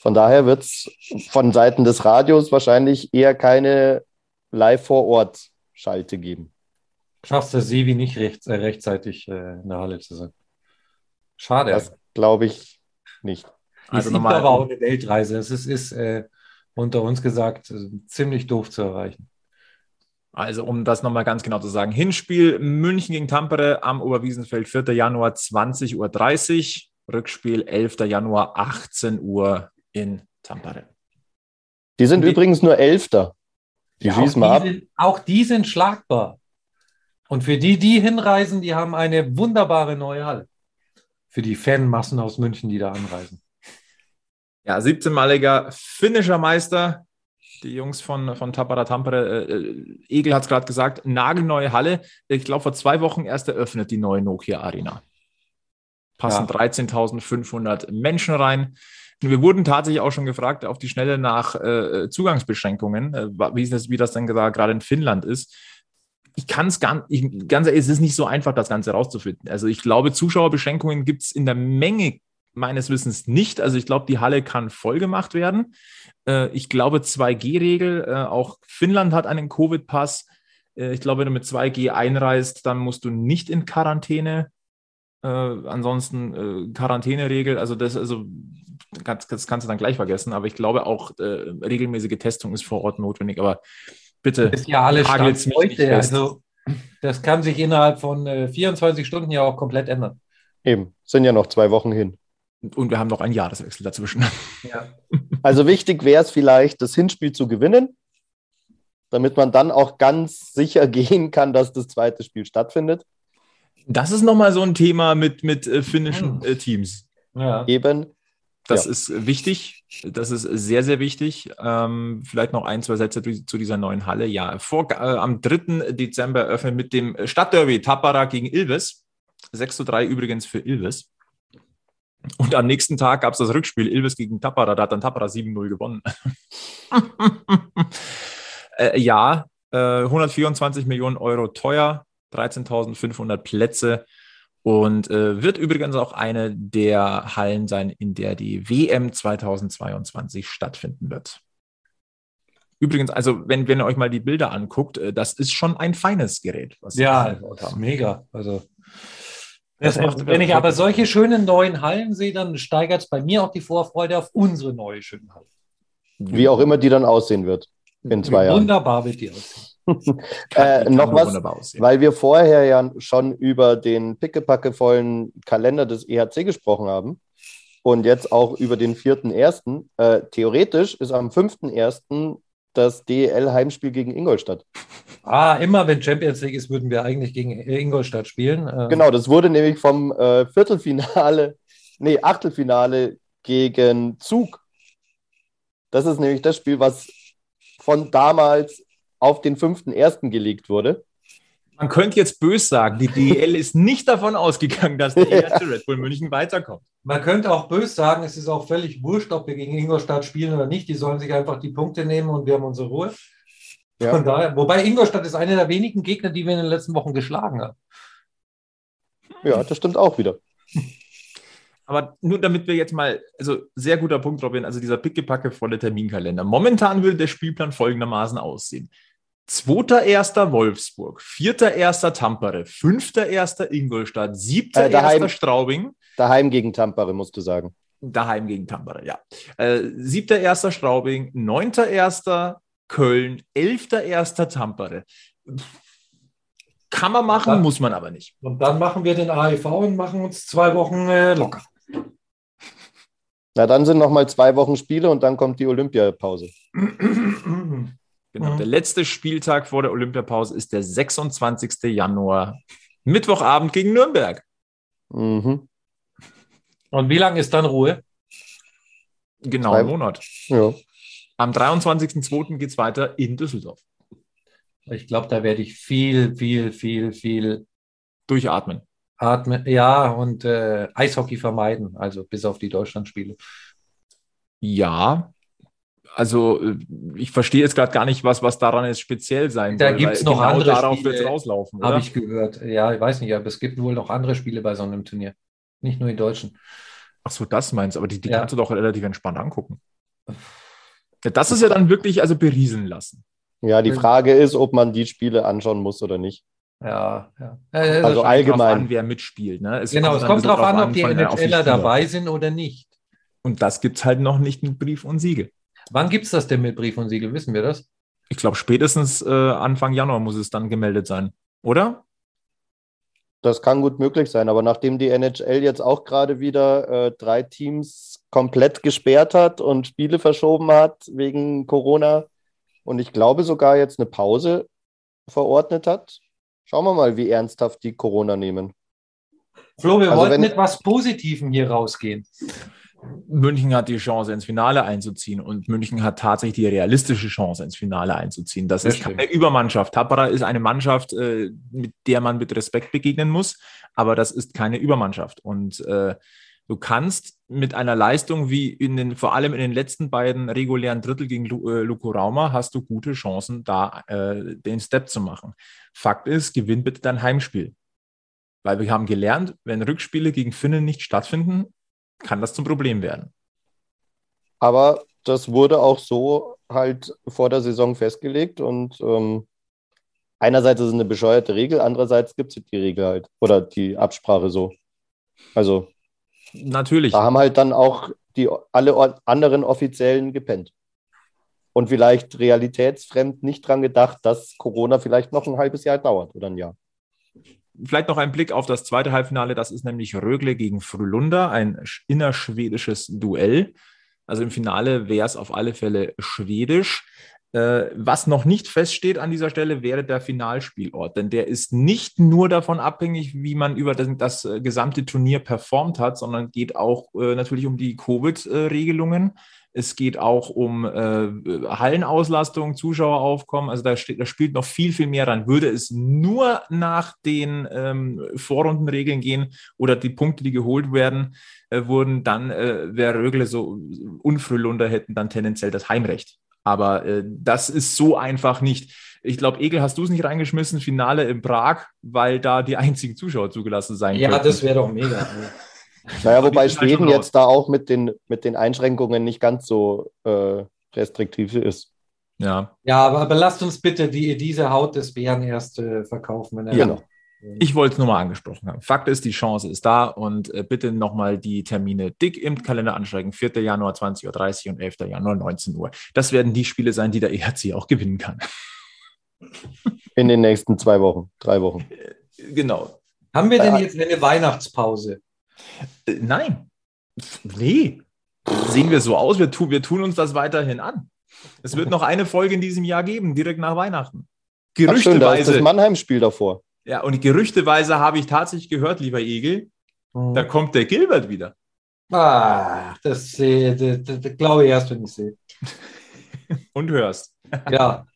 Von daher wird es von Seiten des Radios wahrscheinlich eher keine Live-vor-Ort-Schalte geben. Schaffst du Sevi nicht recht, äh, rechtzeitig äh, in der Halle zu sein? Schade. Das glaube ich nicht. Also nochmal aber auch eine Weltreise. Es ist, ist äh, unter uns gesagt, äh, ziemlich doof zu erreichen. Also, um das nochmal ganz genau zu sagen: Hinspiel München gegen Tampere am Oberwiesenfeld, 4. Januar 20.30 Uhr. Rückspiel 11. Januar 18 Uhr in Tampere. Die sind die, übrigens nur Elfter. Die ja, schießen mal ab. Sind, auch die sind schlagbar. Und für die, die hinreisen, die haben eine wunderbare neue Halle. Für die Fanmassen aus München, die da anreisen. Ja, 17-maliger finnischer Meister. Die Jungs von, von Tapara Tampere, äh, äh Egel hat es gerade gesagt, nagelneue Halle. Ich glaube, vor zwei Wochen erst eröffnet die neue Nokia Arena. Passen ja. 13.500 Menschen rein. Wir wurden tatsächlich auch schon gefragt auf die Schnelle nach äh, Zugangsbeschränkungen, äh, wie, das, wie das dann gerade in Finnland ist. Ich kann es gar nicht, ganz ehrlich, es ist nicht so einfach, das Ganze rauszufinden. Also ich glaube, Zuschauerbeschränkungen gibt es in der Menge meines Wissens nicht. Also ich glaube, die Halle kann voll gemacht werden. Äh, ich glaube 2G-Regel, äh, auch Finnland hat einen Covid-Pass. Äh, ich glaube, wenn du mit 2G einreist, dann musst du nicht in Quarantäne. Äh, ansonsten äh, Quarantäneregel, also das, also das, das, kannst du dann gleich vergessen. Aber ich glaube auch äh, regelmäßige Testung ist vor Ort notwendig. Aber bitte, ist ja alles heute. Also das kann sich innerhalb von 24 Stunden ja auch komplett ändern. Eben, sind ja noch zwei Wochen hin. Und wir haben noch einen Jahreswechsel dazwischen. Ja. Also wichtig wäre es vielleicht, das Hinspiel zu gewinnen, damit man dann auch ganz sicher gehen kann, dass das zweite Spiel stattfindet. Das ist nochmal so ein Thema mit, mit äh, finnischen äh, Teams. Ja. Eben. Das ja. ist wichtig. Das ist sehr, sehr wichtig. Ähm, vielleicht noch ein, zwei Sätze zu dieser neuen Halle. Ja, vor, äh, am 3. Dezember eröffnet mit dem Stadtderby Tapara gegen Ilves. 6 zu 3 übrigens für Ilves. Und am nächsten Tag gab es das Rückspiel Ilves gegen Tappara. Da hat dann Tappara 7-0 gewonnen. äh, ja, Äh, 124 Millionen Euro teuer, 13.500 Plätze und äh, wird übrigens auch eine der Hallen sein, in der die WM 2022 stattfinden wird. Übrigens, also wenn, wenn ihr euch mal die Bilder anguckt, äh, das ist schon ein feines Gerät. Was ja, das ist mega. Also das macht, wenn ich aber solche schönen neuen Hallen sehe, dann steigert es bei mir auch die Vorfreude auf unsere neue schöne Halle. Wie auch immer die dann aussehen wird in zwei Jahren. Wunderbar wird die aussehen. äh, noch was, weil wir vorher ja schon über den pickepackevollen Kalender des EHC gesprochen haben und jetzt auch über den 4.1. Äh, theoretisch ist am 5.1 das DEL-Heimspiel gegen Ingolstadt. Ah, immer wenn Champions League ist, würden wir eigentlich gegen Ingolstadt spielen. Ähm genau, das wurde nämlich vom äh, Viertelfinale, nee, Achtelfinale gegen Zug. Das ist nämlich das Spiel, was von damals auf den 5.1. gelegt wurde. Man könnte jetzt böse sagen, die DEL ist nicht davon ausgegangen, dass der erste Red Bull München weiterkommt. Man könnte auch böse sagen, es ist auch völlig wurscht, ob wir gegen Ingolstadt spielen oder nicht. Die sollen sich einfach die Punkte nehmen und wir haben unsere Ruhe. Ja. Von daher, wobei Ingolstadt ist einer der wenigen Gegner, die wir in den letzten Wochen geschlagen haben. Ja, das stimmt auch wieder. Aber nur damit wir jetzt mal, also sehr guter Punkt, Robin, also dieser pickepacke volle Terminkalender. Momentan würde der Spielplan folgendermaßen aussehen. 2.1. Wolfsburg, 4.1. Tampere, 5.1. Ingolstadt, 7.1. Äh, daheim, Straubing. Daheim gegen Tampere, musst du sagen. Daheim gegen Tampere, ja. Äh, 7.1. Straubing, 9.1. Köln, 11.1. Tampere. Kann man machen, dann, muss man aber nicht. Und dann machen wir den AIV und machen uns zwei Wochen äh, locker. Na, dann sind noch mal zwei Wochen Spiele und dann kommt die Olympiapause. Genau, mhm. der letzte Spieltag vor der Olympiapause ist der 26. Januar, Mittwochabend gegen Nürnberg. Mhm. Und wie lange ist dann Ruhe? Genau, einen Monat. Ja. Am 23.02. geht es weiter in Düsseldorf. Ich glaube, da werde ich viel, viel, viel, viel durchatmen. Atmen, ja, und äh, Eishockey vermeiden, also bis auf die Deutschlandspiele. Ja, also äh, ich verstehe jetzt gerade gar nicht, was, was daran jetzt speziell sein da soll. Da gibt es noch genau andere darauf Spiele, rauslaufen, Habe ich gehört. Ja, ich weiß nicht, aber es gibt wohl noch andere Spiele bei so einem Turnier. Nicht nur die Deutschen. Ach so, das meinst du, aber die, die ja. kannst du doch relativ entspannt angucken. Das ist ja dann wirklich also berieseln lassen. Ja, die Frage ist, ob man die Spiele anschauen muss oder nicht. Ja, ja. Also allgemein. An, wer mitspielt. Ne? Es genau, kommt es kommt darauf an, ob die NHLer dabei sind oder nicht. Und das gibt es halt noch nicht mit Brief und Siegel. Wann gibt es das denn mit Brief und Siegel? Wissen wir das? Ich glaube, spätestens äh, Anfang Januar muss es dann gemeldet sein, oder? Das kann gut möglich sein, aber nachdem die NHL jetzt auch gerade wieder äh, drei Teams komplett gesperrt hat und Spiele verschoben hat wegen Corona und ich glaube sogar jetzt eine Pause verordnet hat, schauen wir mal, wie ernsthaft die Corona nehmen. Flo, wir also wollten mit was Positivem hier rausgehen. München hat die Chance, ins Finale einzuziehen und München hat tatsächlich die realistische Chance, ins Finale einzuziehen. Das Sehr ist keine Übermannschaft. Tappara ist eine Mannschaft, äh, mit der man mit Respekt begegnen muss, aber das ist keine Übermannschaft. Und äh, du kannst mit einer Leistung wie in den, vor allem in den letzten beiden regulären Drittel gegen Lu, äh, Luko Rauma, hast du gute Chancen, da äh, den Step zu machen. Fakt ist, gewinn bitte dein Heimspiel. Weil wir haben gelernt, wenn Rückspiele gegen Finnen nicht stattfinden, kann das zum Problem werden. Aber das wurde auch so halt vor der Saison festgelegt und ähm, einerseits ist es eine bescheuerte Regel, andererseits gibt es die Regel halt oder die Absprache so. Also natürlich. Da haben halt dann auch die alle anderen Offiziellen gepennt. Und vielleicht realitätsfremd nicht dran gedacht, dass Corona vielleicht noch ein halbes Jahr dauert oder ein Jahr vielleicht noch ein Blick auf das zweite Halbfinale. Das ist nämlich Rögle gegen Frölunda, ein innerschwedisches Duell. Also im Finale wäre es auf alle Fälle schwedisch. Äh, was noch nicht feststeht an dieser Stelle, wäre der Finalspielort, denn der ist nicht nur davon abhängig, wie man über das, das äh, gesamte Turnier performt hat, sondern geht auch äh, natürlich um die Covid-Regelungen. Es geht auch um äh, Hallenauslastung, Zuschaueraufkommen. Also da, steht, da spielt noch viel, viel mehr dran. Würde es nur nach den ähm, Vorrundenregeln gehen oder die Punkte, die geholt werden, äh, wurden, dann äh, wäre Rögle so Unfrühlunder hätten dann tendenziell das Heimrecht. Aber äh, das ist so einfach nicht. Ich glaube, Egel, hast du es nicht reingeschmissen, Finale in Prag, weil da die einzigen Zuschauer zugelassen sein Ja, könnten. das wäre doch mega. Naja, Aber wobei halt Schweden jetzt da auch mit den, mit den Einschränkungen nicht ganz so äh, restriktiv ist. Ja, Ja, aber, aber lasst uns bitte die, diese Haut des Bären erst äh, verkaufen. Wenn er Genau. ich wollte es nur mal angesprochen haben. Fakt ist, die Chance ist da und äh, bitte nochmal die Termine dick im Kalender ansteigen. 4. Januar 20.30 Uhr und 11. Januar 19 Uhr. Das werden die Spiele sein, die der EHC auch gewinnen kann. In den nächsten zwei Wochen, drei Wochen. Genau. Haben wir denn Ja. jetzt eine Weihnachtspause? Äh, nein. Nee. Sehen wir so aus? Wir, tu, wir tun uns das weiterhin an. Es wird noch eine Folge in diesem Jahr geben, direkt nach Weihnachten. Ach schön, da ist das Gerüchteweise, Mannheim-Spiel davor. ja, und gerüchteweise habe ich tatsächlich gehört, lieber Egel, da kommt der Gilbert wieder. Ah, das, das, das, das glaube ich erst, wenn ich sehe. Und hörst. Ja,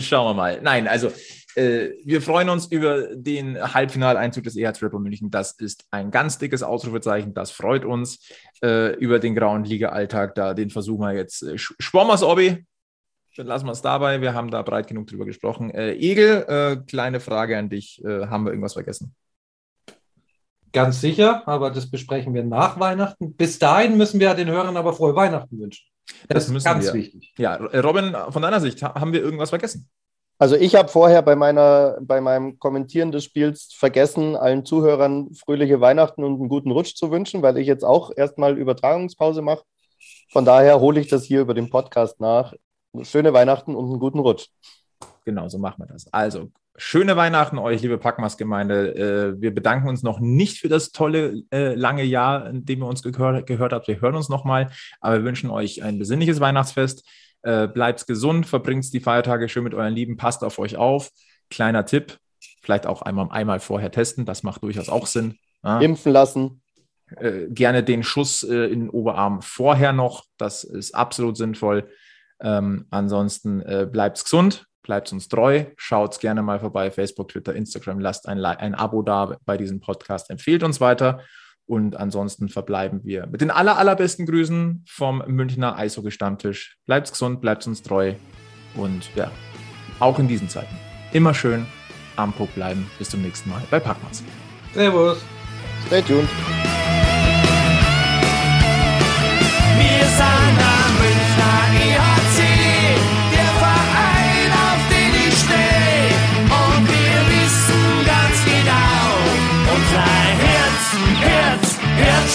Schauen wir mal. Nein, also äh, wir freuen uns über den Halbfinaleinzug des EHC Rapper München. Das ist ein ganz dickes Ausrufezeichen. Das freut uns äh, über den grauen Liga-Alltag. Da den versuchen wir jetzt. Äh, Schwommers Obby. Dann lassen wir es dabei. Wir haben da breit genug drüber gesprochen. Äh, Egel, äh, kleine Frage an dich. Äh, haben wir irgendwas vergessen? ganz sicher, aber das besprechen wir nach Weihnachten. Bis dahin müssen wir den Hörern aber frohe Weihnachten wünschen. Das, Das ist ganz wir. wichtig. Ja, äh, Robin, von deiner Sicht, ha- haben wir irgendwas vergessen? Also ich habe vorher bei meiner, bei meinem Kommentieren des Spiels vergessen, allen Zuhörern fröhliche Weihnachten und einen guten Rutsch zu wünschen, weil ich jetzt auch erstmal Übertragungspause mache. Von daher hole ich das hier über den Podcast nach. Schöne Weihnachten und einen guten Rutsch. Genau, so machen wir das. Also, schöne Weihnachten euch, liebe Packmas-Gemeinde. Äh, wir bedanken uns noch nicht für das tolle, äh, lange Jahr, in dem ihr uns gehört, gehört habt. Wir hören uns nochmal, aber wir wünschen euch ein besinnliches Weihnachtsfest. Äh, bleibt gesund, verbringt die Feiertage schön mit euren Lieben, passt auf euch auf. Kleiner Tipp, vielleicht auch einmal, einmal vorher testen, das macht durchaus auch Sinn. Ja? Impfen lassen. äh, gerne den Schuss äh, in den Oberarm vorher noch. Das ist absolut sinnvoll. Ähm, ansonsten äh, bleibt gesund, bleibt uns treu, schaut gerne mal vorbei, Facebook, Twitter, Instagram, lasst ein, ein Abo da bei diesem Podcast, empfehlt uns weiter. Und ansonsten verbleiben wir mit den aller, allerbesten Grüßen vom Münchner Eishockey-Stammtisch. Bleibt gesund, bleibt uns treu und ja, auch in diesen Zeiten immer schön am Puck bleiben. Bis zum nächsten Mal bei Packmas. Servus. Stay tuned.